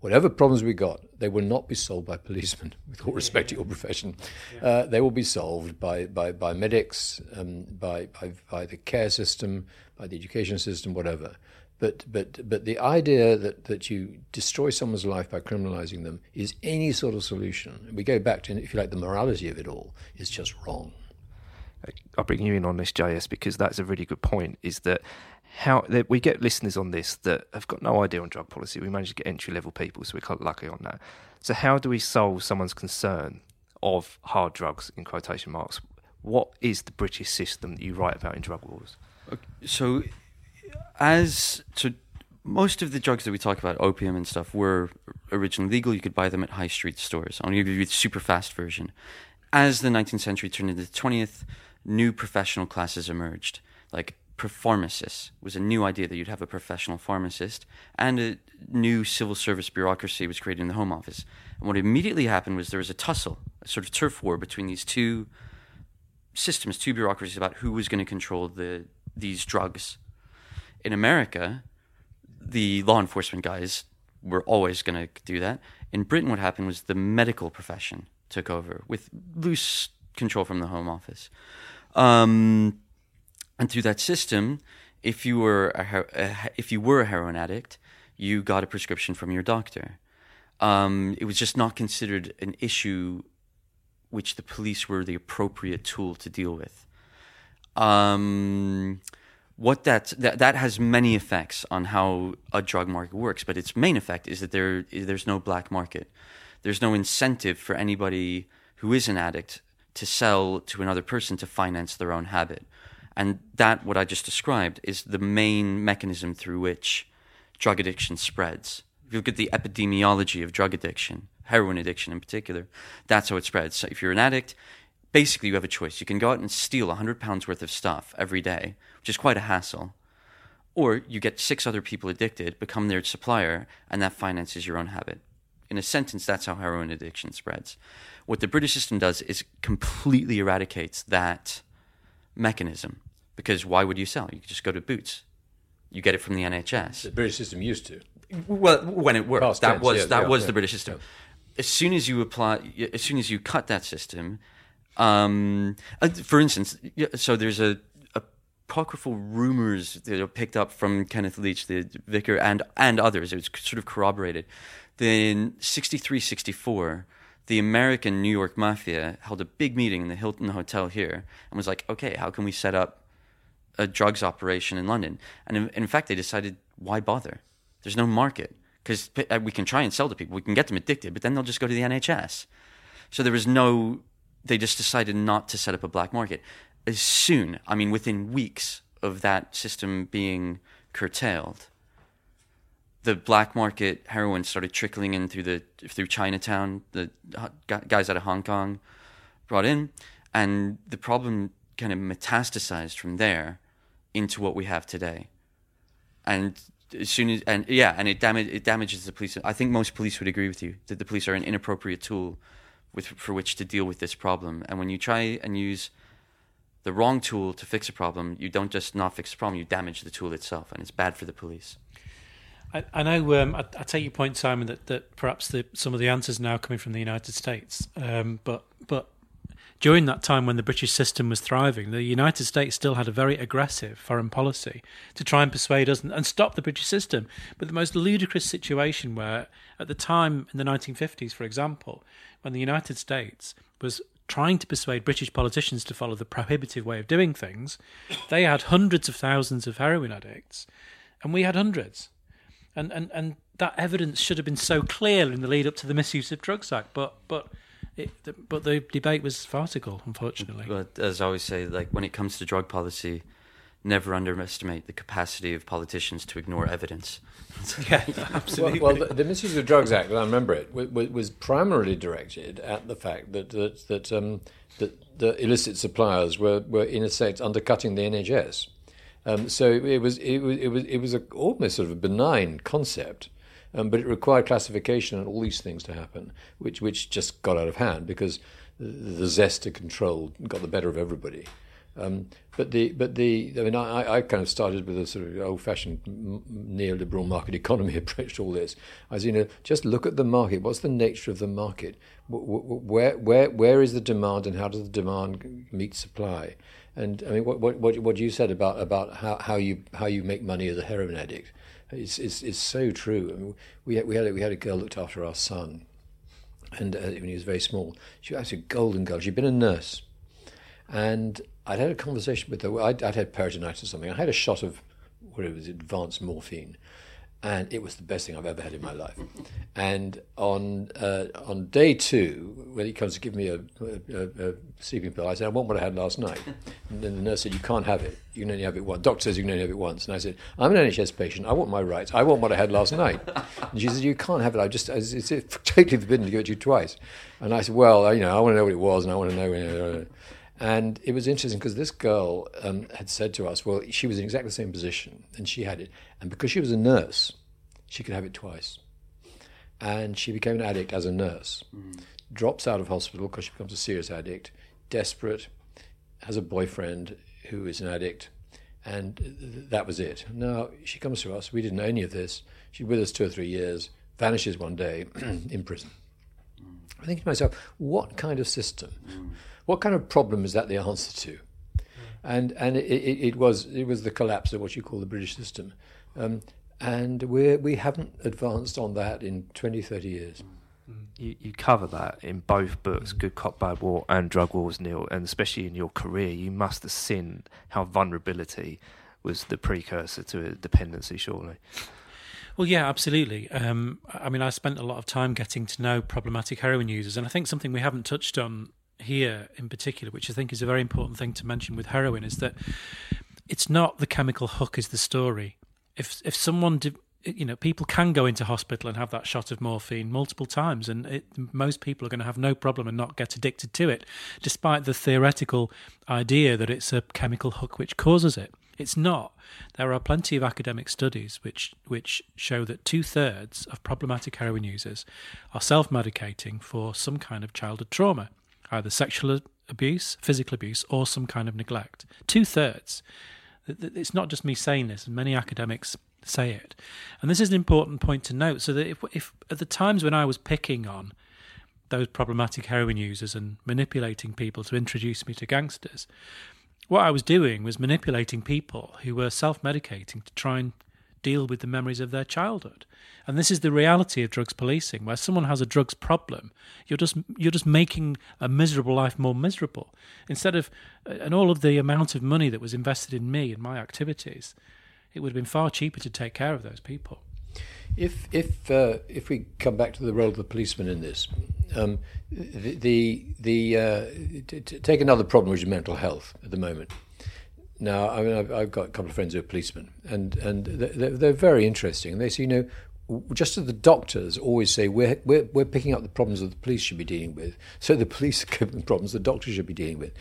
Whatever problems we got, they will not be solved by policemen, with all respect to your profession. Uh, they will be solved by, by, by medics, um, by, by, by the care system, by the education system, whatever. But, but, but the idea that, that you destroy someone's life by criminalizing them is any sort of solution. We go back to, if you like, the morality of it all is just wrong. I'll bring you in on this, JS, because that's a really good point. Is that how that we get listeners on this that have got no idea on drug policy. We manage to get entry level people, so we're quite lucky on that. So, how do we solve someone's concern of hard drugs in quotation marks? What is the British system that you write about in drug wars? So, as so, most of the drugs that we talk about, opium and stuff, were originally legal. You could buy them at high street stores. I'll give you the super fast version. As the 19th century turned into the 20th, new professional classes emerged. Like pharmacists was a new idea that you'd have a professional pharmacist, and a new civil service bureaucracy was created in the Home Office. And what immediately happened was there was a tussle, a sort of turf war between these two systems, two bureaucracies about who was going to control the these drugs. In America, the law enforcement guys were always going to do that. In Britain, what happened was the medical profession took over with loose control from the Home Office. Um, and through that system, If you were a, if you were a heroin addict, you got a prescription from your doctor. Um, it was just not considered an issue which the police were the appropriate tool to deal with. Um, what that, that that has many effects on how a drug market works, but its main effect is that there there's no black market. There's no incentive for anybody who is an addict to sell to another person to finance their own habit. And that, what I just described, is the main mechanism through which drug addiction spreads. If you look at the epidemiology of drug addiction, heroin addiction in particular, that's how it spreads. So if you're an addict, basically you have a choice. You can go out and steal 100 pounds worth of stuff every day, which is quite a hassle. Or you get six other people addicted, become their supplier, and that finances your own habit. In a sentence, that's how heroin addiction spreads. What the British system does is completely eradicates that mechanism. Because why would you sell? You could just go to Boots. You get it from the NHS. The British system used to. Well, when it worked, Past that tense, was yeah, that yeah, was yeah, the British system. As soon as you apply, as soon as you cut that system, um, uh, for instance, so there's a apocryphal rumors that are picked up from Kenneth Leech, the vicar, and and others. It was sort of corroborated. Then 63, 64, the American New York Mafia held a big meeting in the Hilton Hotel here and was like, okay, how can we set up a drugs operation in London? And in, in fact, they decided, why bother? There's no market because uh, we can try and sell to people, we can get them addicted, but then they'll just go to the NHS. So there was no. They just decided not to set up a black market. As soon, I mean, within weeks of that system being curtailed, the black market heroin started trickling in through the through Chinatown. The guys out of Hong Kong brought in, and the problem kind of metastasized from there into what we have today. And as soon as and yeah, and it damage it damages the police. I think most police would agree with you that the police are an inappropriate tool with for which to deal with this problem. And when you try and use the wrong tool to fix a problem, you don't just not fix the problem, you damage the tool itself, and it's bad for the police. I, I know. Um, I, I, take your point, Simon, that, that perhaps the, some of the answers now coming from the United States. Um, but but during that time when the British system was thriving, the United States still had a very aggressive foreign policy to try and persuade us and, and stop the British system. But the most ludicrous situation where, at the time in the 1950s, for example, when the United States was trying to persuade British politicians to follow the prohibitive way of doing things, they had hundreds of thousands of heroin addicts, and we had hundreds and and and that evidence should have been so clear in the lead up to the Misuse of Drugs Act, but but. It, but the debate was farcical, unfortunately. But as I always say, like when it comes to drug policy, never underestimate the capacity of politicians to ignore evidence. yeah, absolutely. Well, well the, the, Misuse of Drugs Act, I remember it, was, was primarily directed at the fact that that that, um, that the illicit suppliers were, were in effect undercutting the NHS. Um, so it was it was it was it was a, almost sort of a benign concept, um, but it required classification and all these things to happen, which which just got out of hand because the, the zest to control got the better of everybody. Um, but the but the I mean I, I kind of started with a sort of old-fashioned neoliberal market economy approach to all this. As you know, just look at the market. What's the nature of the market? Where where where is the demand, and how does the demand meet supply? And I mean, what what what you said about about how, how you how you make money as a heroin addict is is, is so true. I mean, we had, we had a, we had a girl looked after our son, and uh, when he was very small, she was actually a golden girl. She'd been a nurse, and I'd had a conversation with her. I'd, I'd had peritonitis or something. I had a shot of what it was, advanced morphine, and it was the best thing I've ever had in my life. And on uh, on day two, when he comes to give me a, a, a, sleeping pill, I said, "I want what I had last night." And then the nurse said, "You can't have it. You can only have it once." Doctor says you can only have it once. And I said, "I'm an NHS patient. I want my rights. I want what I had last night." And she said, "You can't have it. I just it's, it's totally forbidden to give it to you twice." And I said, "Well, you know, I want to know what it was, and I want to know." And it was interesting because this girl um, had said to us, well, she was in exactly the same position and she had it. And because she was a nurse, she could have it twice. And she became an addict as a nurse, mm. drops out of hospital because she becomes a serious addict, desperate, has a boyfriend who is an addict, and th- that was it. Now, she comes to us, we didn't know any of this. She's with us two or three years, vanishes one day in prison. Mm. I think to myself, what kind of system? Mm what kind of problem is that the answer to? and and it, it, it, was it was the collapse of what you call the British system, um, and we we haven't advanced on that in 20, 30 years. You, you cover that in both books, Good Cop, Bad War and Drug Wars, Neil, and especially in your career, you must have seen how vulnerability was the precursor to a dependency, surely. Well, yeah, absolutely. Um, I mean, I spent a lot of time getting to know problematic heroin users, and I think something we haven't touched on here in particular, which I think is a very important thing to mention with heroin, is that it's not the chemical hook is the story. If if someone you know, people can go into hospital and have that shot of morphine multiple times, and it, most people are going to have no problem and not get addicted to it, despite the theoretical idea that it's a chemical hook which causes it. It's not. There are plenty of academic studies which which show that two thirds of problematic heroin users are self-medicating for some kind of childhood trauma, either sexual abuse, physical abuse, or some kind of neglect. Two thirds. It's not just me saying this, and many academics say it. And this is an important point to note. So that if, if at the times when I was picking on those problematic heroin users and manipulating people to introduce me to gangsters, what I was doing was manipulating people who were self medicating to try and deal with the memories of their childhood. And this is the reality of drugs policing, where someone has a drugs problem, you're just you're just making a miserable life more miserable. Instead of and all of the amount of money that was invested in me and my activities it would have been far cheaper to take care of those people. If if uh, if we come back to the role of the policeman in this, um, the the, the uh, t- t- take another problem which is mental health at the moment. Now, I mean, I've, I've got a couple of friends who are policemen, and and they're, they're very interesting. they say, you know, just as the doctors always say, we're, we're, we're picking up the problems that the police should be dealing with, so the police are giving the problems the doctors should be dealing with.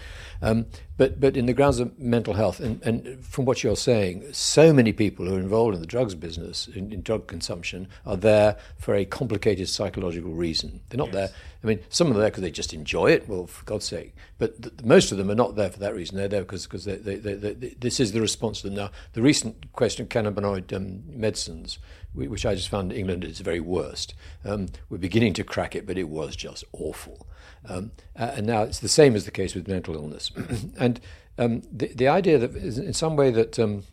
Um, but, but in the grounds of mental health, and, and from what you're saying, so many people who are involved in the drugs business, in, in drug consumption, are there for a complicated psychological reason. They're not yes. there. I mean, some of them are there because they just enjoy it, well, for God's sake. But the, most of them are not there for that reason. They're there because because they, they, they, this is the response to them. Now, the recent question of cannabinoid um, medicines which I just found England at its very worst. Um, we're beginning to crack it, but it was just awful. Um, and now it's the same as the case with mental illness. and um, the, the idea that, in some way, that um,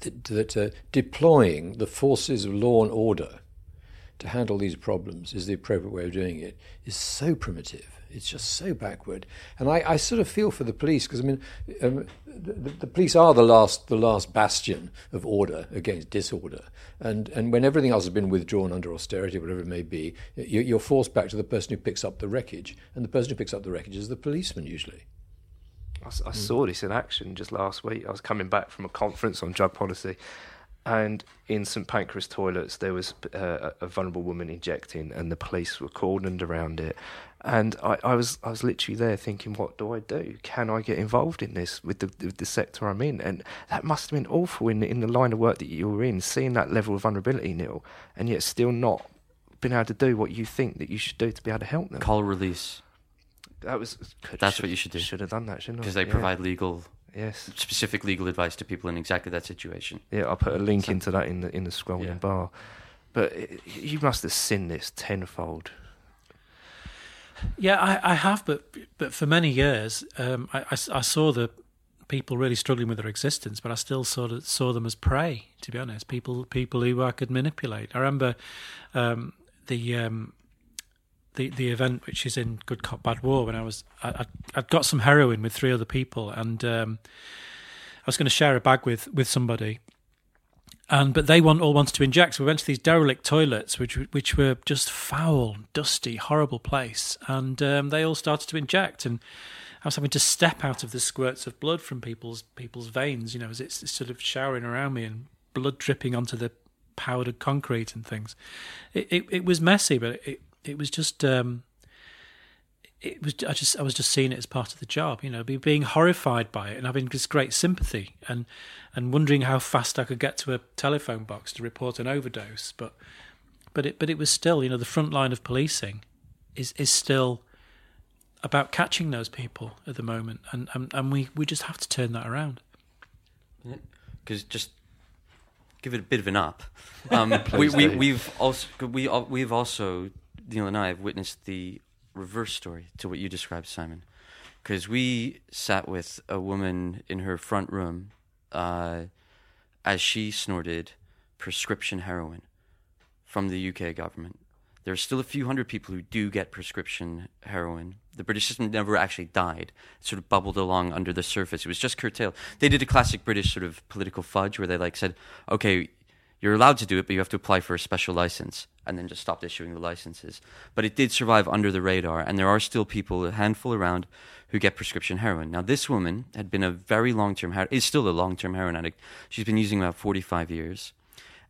that, that uh, deploying the forces of law and order to handle these problems is the appropriate way of doing it is so primitive. It's just so backward, and I, I sort of feel for the police because I mean, um, the, the, police are the last the last bastion of order against disorder, and and when everything else has been withdrawn under austerity, whatever it may be, you, are forced back to the person who picks up the wreckage, and the person who picks up the wreckage is the policeman usually. I, I saw this in action just last week. I was coming back from a conference on drug policy, and in St Pancras toilets there was uh, a vulnerable woman injecting, and the police were cordoned around it. And I, I, was I was literally there thinking, what do I do? Can I get involved in this with the with the sector I'm in? And that must have been awful in in the line of work that you were in, seeing that level of vulnerability, Neil, and yet still not being able to do what you think that you should do to be able to help them. Call release. That was. That's should, what you should do. Should have done that, shouldn't I? Because they yeah. provide legal yes specific legal advice to people in exactly that situation. Yeah, I'll put a link so, into that in the in the scrolling yeah. bar. But it, you must have seen this tenfold. Yeah, I, I have, but but for many years, um, I, I, I, saw the people really struggling with their existence, but I still sort of saw them as prey. To be honest, people people who I could manipulate. I remember um, the um, the the event which is in Good Cop Bad War when I was I, would got some heroin with three other people and um, I was going to share a bag with with somebody and but they want all wanted to inject. So we went to these derelict toilets which which were just foul dusty horrible place. And um, they all started to inject. And I was having to step out of the squirts of blood from people's people's veins you know as it's sort of showering around me and blood dripping onto the powdered concrete and things. It it, it was messy but it it was just um, it was I just I was just seeing it as part of the job, you know, being horrified by it and having this great sympathy and and wondering how fast I could get to a telephone box to report an overdose. But but it but it was still, you know, the front line of policing is is still about catching those people at the moment, and and, and we we just have to turn that around. Because just give it a bit of an up. Um, we, we, we've also we we've also Neil and I have witnessed the reverse story to what you described, Simon. because we sat with a woman in her front room uh, as she snorted prescription heroin from the UK government. There are still a few hundred people who do get prescription heroin. The British system never actually died. It sort of bubbled along under the surface. It was just curtailed. They did a classic British sort of political fudge where they like said, okay, you're allowed to do it, but you have to apply for a special license, and then just stopped issuing the licenses. But it did survive under the radar, and there are still people, a handful around, who get prescription heroin. Now, this woman had been a very long term, is still a long term heroin addict. She's been using about 45 years,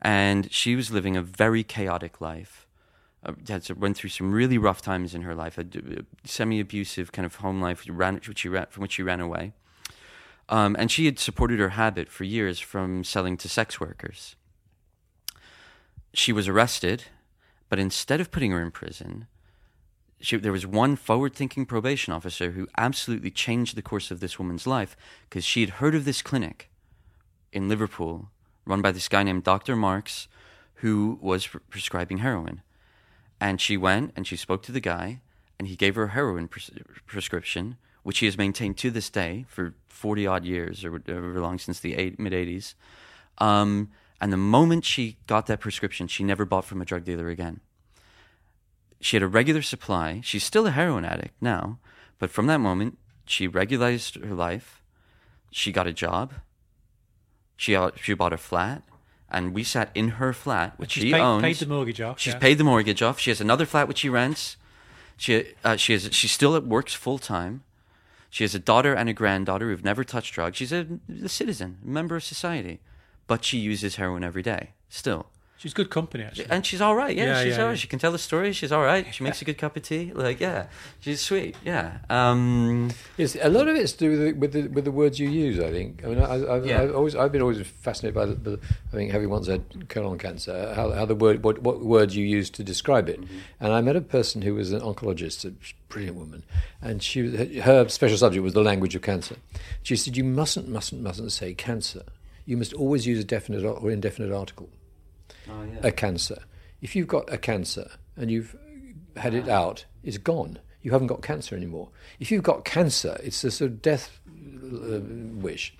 and she was living a very chaotic life. Uh, had went through some really rough times in her life, a, a semi-abusive kind of home life, ran, which she ran, from which she ran away, um, and she had supported her habit for years from selling to sex workers she was arrested, but instead of putting her in prison, she, there was one forward thinking probation officer who absolutely changed the course of this woman's life because she had heard of this clinic in Liverpool run by this guy named Dr. Marks who was pre- prescribing heroin. And she went and she spoke to the guy, and he gave her a heroin pres- prescription, which he has maintained to this day for 40 odd years or whatever long since the mid 80s. Um, and the moment she got that prescription, she never bought from a drug dealer again. She had a regular supply. She's still a heroin addict now, but from that moment, she regularized her life. She got a job. She she bought a flat, and we sat in her flat, which she's she paid, owns. paid the mortgage off. She's yeah. paid the mortgage off. She has another flat which she rents. She uh, she has she still works full time. She has a daughter and a granddaughter who've never touched drugs. She's a, a citizen, a member of society but she uses heroin every day still. She's good company, actually. And she's all right. Yeah, Yeah, she's yeah, all right. yeah. She can tell the story. She's all right. She makes a good cup of tea. Like, yeah, she's sweet. Yeah. Um, Yes, a lot of it's to do with the, with the, with the words you use. I think. I mean, I, I, Yeah. I've always I've been always fascinated by the, the I think having once had colon cancer, how, how the word what, what words you use to describe it. And I met a person who was an oncologist, a brilliant woman, and she her special subject was the language of cancer. She said, "You mustn't, mustn't, mustn't say cancer. You must always use a definite or indefinite article." a cancer. If you've got a cancer and you've had it out, it's gone. You haven't got cancer anymore. If you've got cancer, it's a sort of death uh, wish.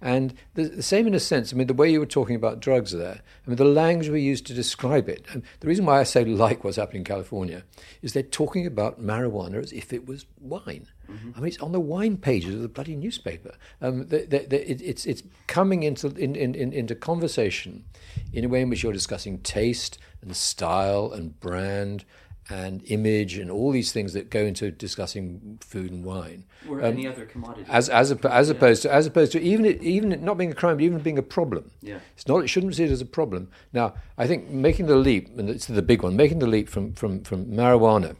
And the, the same in a sense, I mean, the way you were talking about drugs there, I mean, the language we use to describe it, and the reason why I say like what's happening in California is they're talking about marijuana as if it was wine. I mean, it's on the wine pages of the bloody newspaper. Um, the, the, the, it, it's, it's coming into, in, in, in, into conversation in a way in which you're discussing taste and style and brand and image and all these things that go into discussing food and wine. or Um, any other commodity. As as oppo- as opposed to as opposed to even it, even it not being a crime, but even being a problem. Yeah. It's not. It shouldn't see it as a problem. Now, I think making the leap, and it's the big one, making the leap from from from marijuana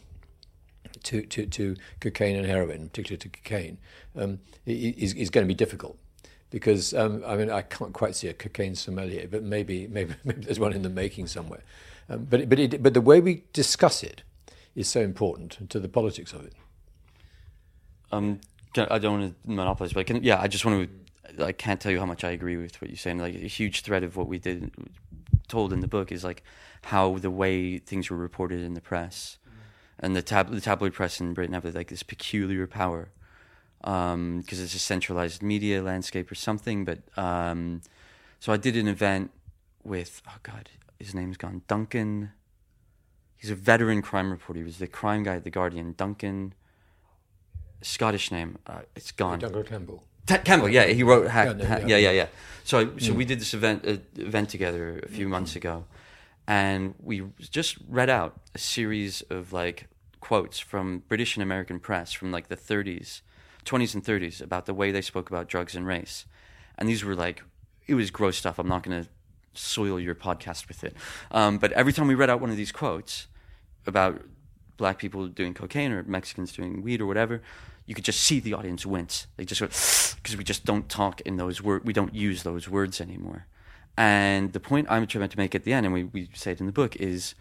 to to, to cocaine and heroin, particularly to cocaine, um, is is going to be difficult. Because um, I mean, I can't quite see a cocaine sommelier, but maybe maybe, maybe there's one in the making somewhere. Um, but but it, but the way we discuss it is so important to the politics of it. um, I don't want to monopolize, but can, yeah, I just want to. I can't tell you how much I agree with what you're saying. Like a huge thread of what we did, told in the book, is like how the way things were reported in the press, and the tab- the tabloid press in Britain have like this peculiar power, because it's a centralized media landscape or something. But um, so I did an event with oh god, his name's gone, Duncan. He's a veteran crime reporter. He was the crime guy at the Guardian, Duncan. Scottish name. Uh, it's gone. Duncan Campbell. Ta- Campbell, yeah, he wrote Hack. Yeah, no, Ha- yeah. yeah, yeah, yeah. So, I, so we did this event uh, event together a few months ago, and we just read out a series of like quotes from British and American press from like the 30s, 20s and 30s about the way they spoke about drugs and race, and these were like it was gross stuff. I'm not going to soil your podcast with it, um, but every time we read out one of these quotes about black people doing cocaine or Mexicans doing weed or whatever, you could just see the audience wince. They just go, because we just don't talk in those words. We don't use those words anymore. And the point I'm trying to make at the end, and we, we say it in the book, is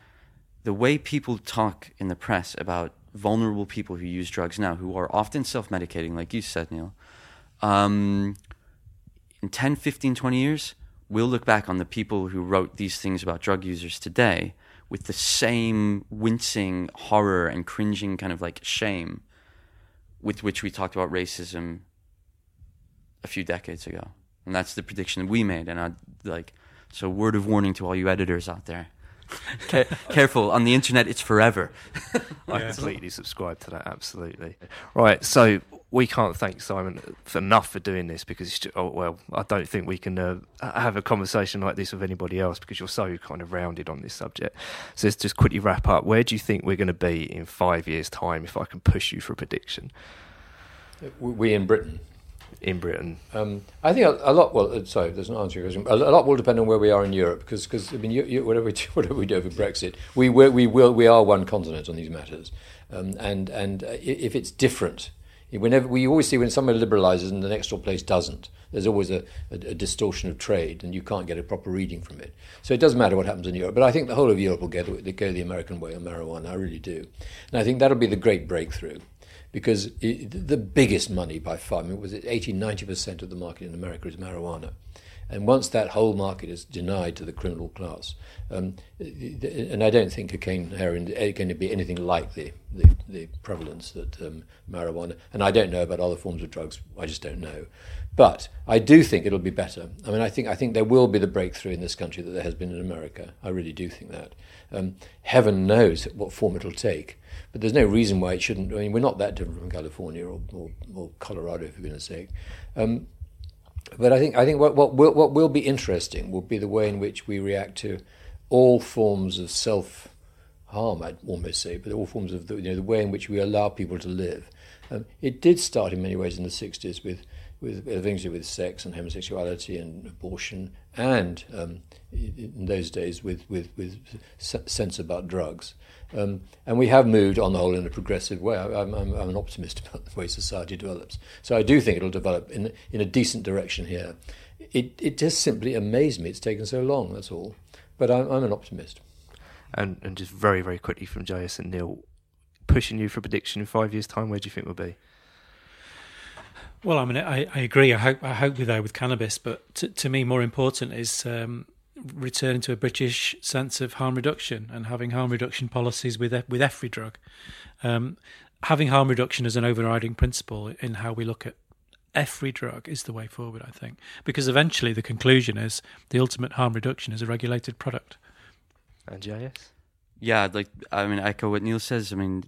the way people talk in the press about vulnerable people who use drugs now, who are often self-medicating, like you said, Neil. Um, in 10, 15, 20 years, we'll look back on the people who wrote these things about drug users today with the same wincing horror and cringing kind of like shame with which we talked about racism a few decades ago, and that's the prediction that we made. And I like so word of warning to all you editors out there. Careful on the internet; it's forever. I completely subscribe to that. Absolutely. Right. So we can't thank Simon for enough for doing this because it's just, oh, well, I don't think we can uh, have a conversation like this with anybody else because you're so kind of rounded on this subject. So let's just quickly wrap up. Where do you think we're going to be in five years' time if I can push you for a prediction? We in Britain. In Britain, um, I think a, a, lot. Well, uh, sorry, there's an answer your question. A, a, lot will depend on where we are in Europe, because, because I mean, you, you, whatever we do, whatever we do over Brexit, we we will we are one continent on these matters, um, and and uh, if it's different Whenever we always see when somewhere liberalises and the next door place doesn't, there's always a, a, a, distortion of trade, and you can't get a proper reading from it. So it doesn't matter what happens in Europe. But I think the whole of Europe will go, go the American way on marijuana. I really do, and I think that'll be the great breakthrough, because it, the biggest money by far, I mean, was it 80, 90 percent of the market in America is marijuana. And once that whole market is denied to the criminal class, um, and I don't think cocaine, heroin are going to be anything like the, the, the prevalence that um, marijuana, and I don't know about other forms of drugs, I just don't know. But I do think it'll be better. I mean, I think, I think there will be the breakthrough in this country that there has been in America. I really do think that. Um, heaven knows what form it'll take. But there's no reason why it shouldn't. I mean, we're not that different from California or, or, or Colorado, for goodness sake. Um, but I think I think what what will, what will be interesting will be the way in which we react to all forms of self harm. I'd almost say, but all forms of the, you know the way in which we allow people to live. Um, it did start in many ways in the '60s with with things to do with sex and homosexuality and abortion, and um, in those days with with with sense about drugs. Um, and we have moved on the whole in a progressive way. I'm, I'm, I'm, an optimist about the way society develops. So I do think it'll develop in, in a decent direction here. It, it just simply amazed me it's taken so long, that's all. But I'm, I'm an optimist. And, and just very, very quickly from JS and Neil, pushing you for a prediction in five years' time, where do you think we'll be? Well, I mean, I, I agree. I hope I hope we're there with cannabis, but to, to me, more important is um, returning to a British sense of harm reduction and having harm reduction policies with with every drug. Um, having harm reduction as an overriding principle in how we look at every drug is the way forward, I think, because eventually the conclusion is the ultimate harm reduction is a regulated product. And JS? Yeah, like I mean, echo what Neil says. I mean,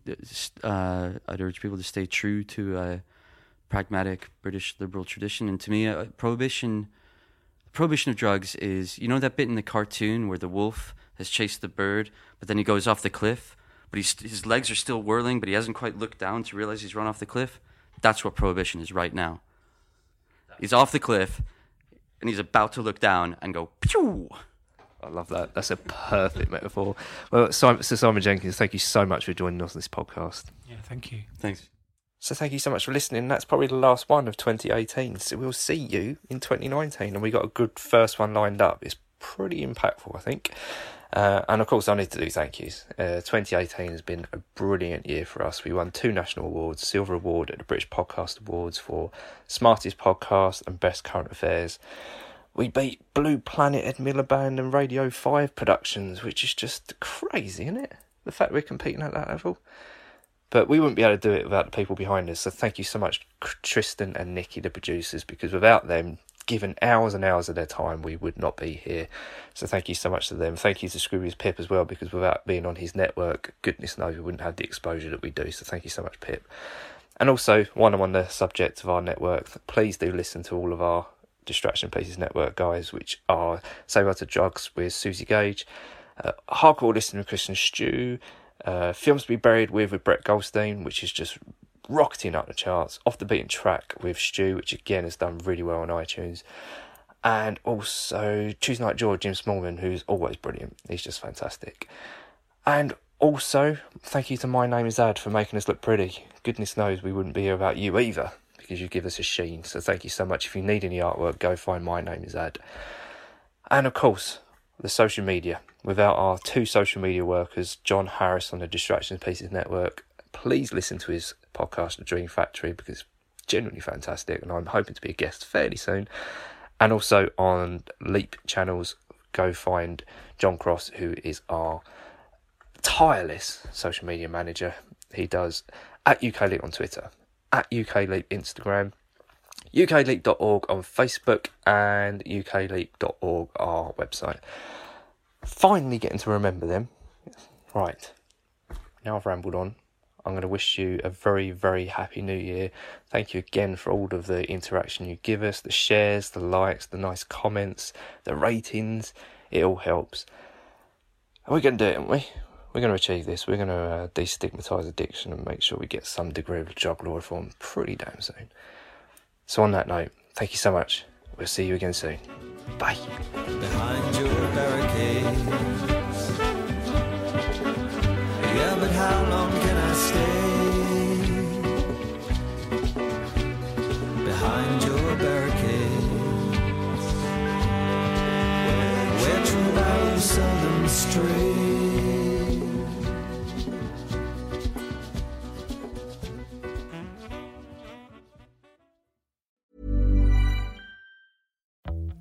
uh, I'd urge people to stay true to a pragmatic British liberal tradition, and to me, uh, prohibition prohibition of drugs is you know that bit in the cartoon where the wolf has chased the bird, but then he goes off the cliff, but he's, his legs are still whirling, but he hasn't quite looked down to realize he's run off the cliff. That's what prohibition is right now. He's off the cliff, and he's about to look down and go. Pew! I love that. That's a perfect metaphor. Well, Simon, Sir Simon Jenkins, thank you so much for joining us on this podcast. Yeah, thank you. Thanks. So thank you so much for listening. That's probably the last one of 2018. So we'll see you in 2019, and we got a good first one lined up. It's pretty impactful, I think. Uh, and of course, I need to do thank yous. Uh, 2018 has been a brilliant year for us. We won two national awards: Silver Award at the British Podcast Awards for Smartest Podcast and Best Current Affairs. We beat Blue Planet, Ed Miliband, and Radio Five Productions, which is just crazy, isn't it? The fact we're competing at that level. But we wouldn't be able to do it without the people behind us. So thank you so much, Tristan and Nikki, the producers, because without them, given hours and hours of their time, we would not be here. So thank you so much to them. Thank you to Scroobius Pip as well, because without being on his network, goodness knows we wouldn't have the exposure that we do. So thank you so much, Pip. And also, while I'm on the subject of our network, please do listen to all of our Distraction Pieces Network guys, which are Say Why to Drugs with Suzi Gage, uh, Hardcore Listening with Christian Stew, uh, Films to be Buried with with Brett Goldstein, which is just rocketing up the charts. Off the Beaten Track with Stu, which again has done really well on iTunes. And also Tuesday Night George, Jim Smallman, who's always brilliant. He's just fantastic. And also, thank you to My Name is Ad for making us look pretty. Goodness knows we wouldn't be here without you either, because you give us a sheen. So thank you so much. If you need any artwork, go find My Name is Ad. And of course, the social media. Without our two social media workers, John Harris on the Distractions Pieces Network, please listen to his podcast, The Dream Factory, because it's genuinely fantastic, and I'm hoping to be a guest fairly soon. And also on Leap channels, go find John Cross, who is our tireless social media manager. He does at UK Leap on Twitter, at UK Leap Instagram, ukleap.org on Facebook, and ukleap.org our website. Finally getting to remember them. Right, now I've rambled on. I'm going to wish you a very, very happy new year. Thank you again for all of the interaction you give us, the shares, the likes, the nice comments, the ratings. It all helps. And we're going to do it, aren't we? We're going to achieve this. We're going to uh, destigmatise addiction and make sure we get some degree of drug law reform pretty damn soon. So, on that note, thank you so much. We'll see you again soon. Bye. Behind your barricades. Yeah, but how long can I stay? Behind your barricades. Where true love seldom strays.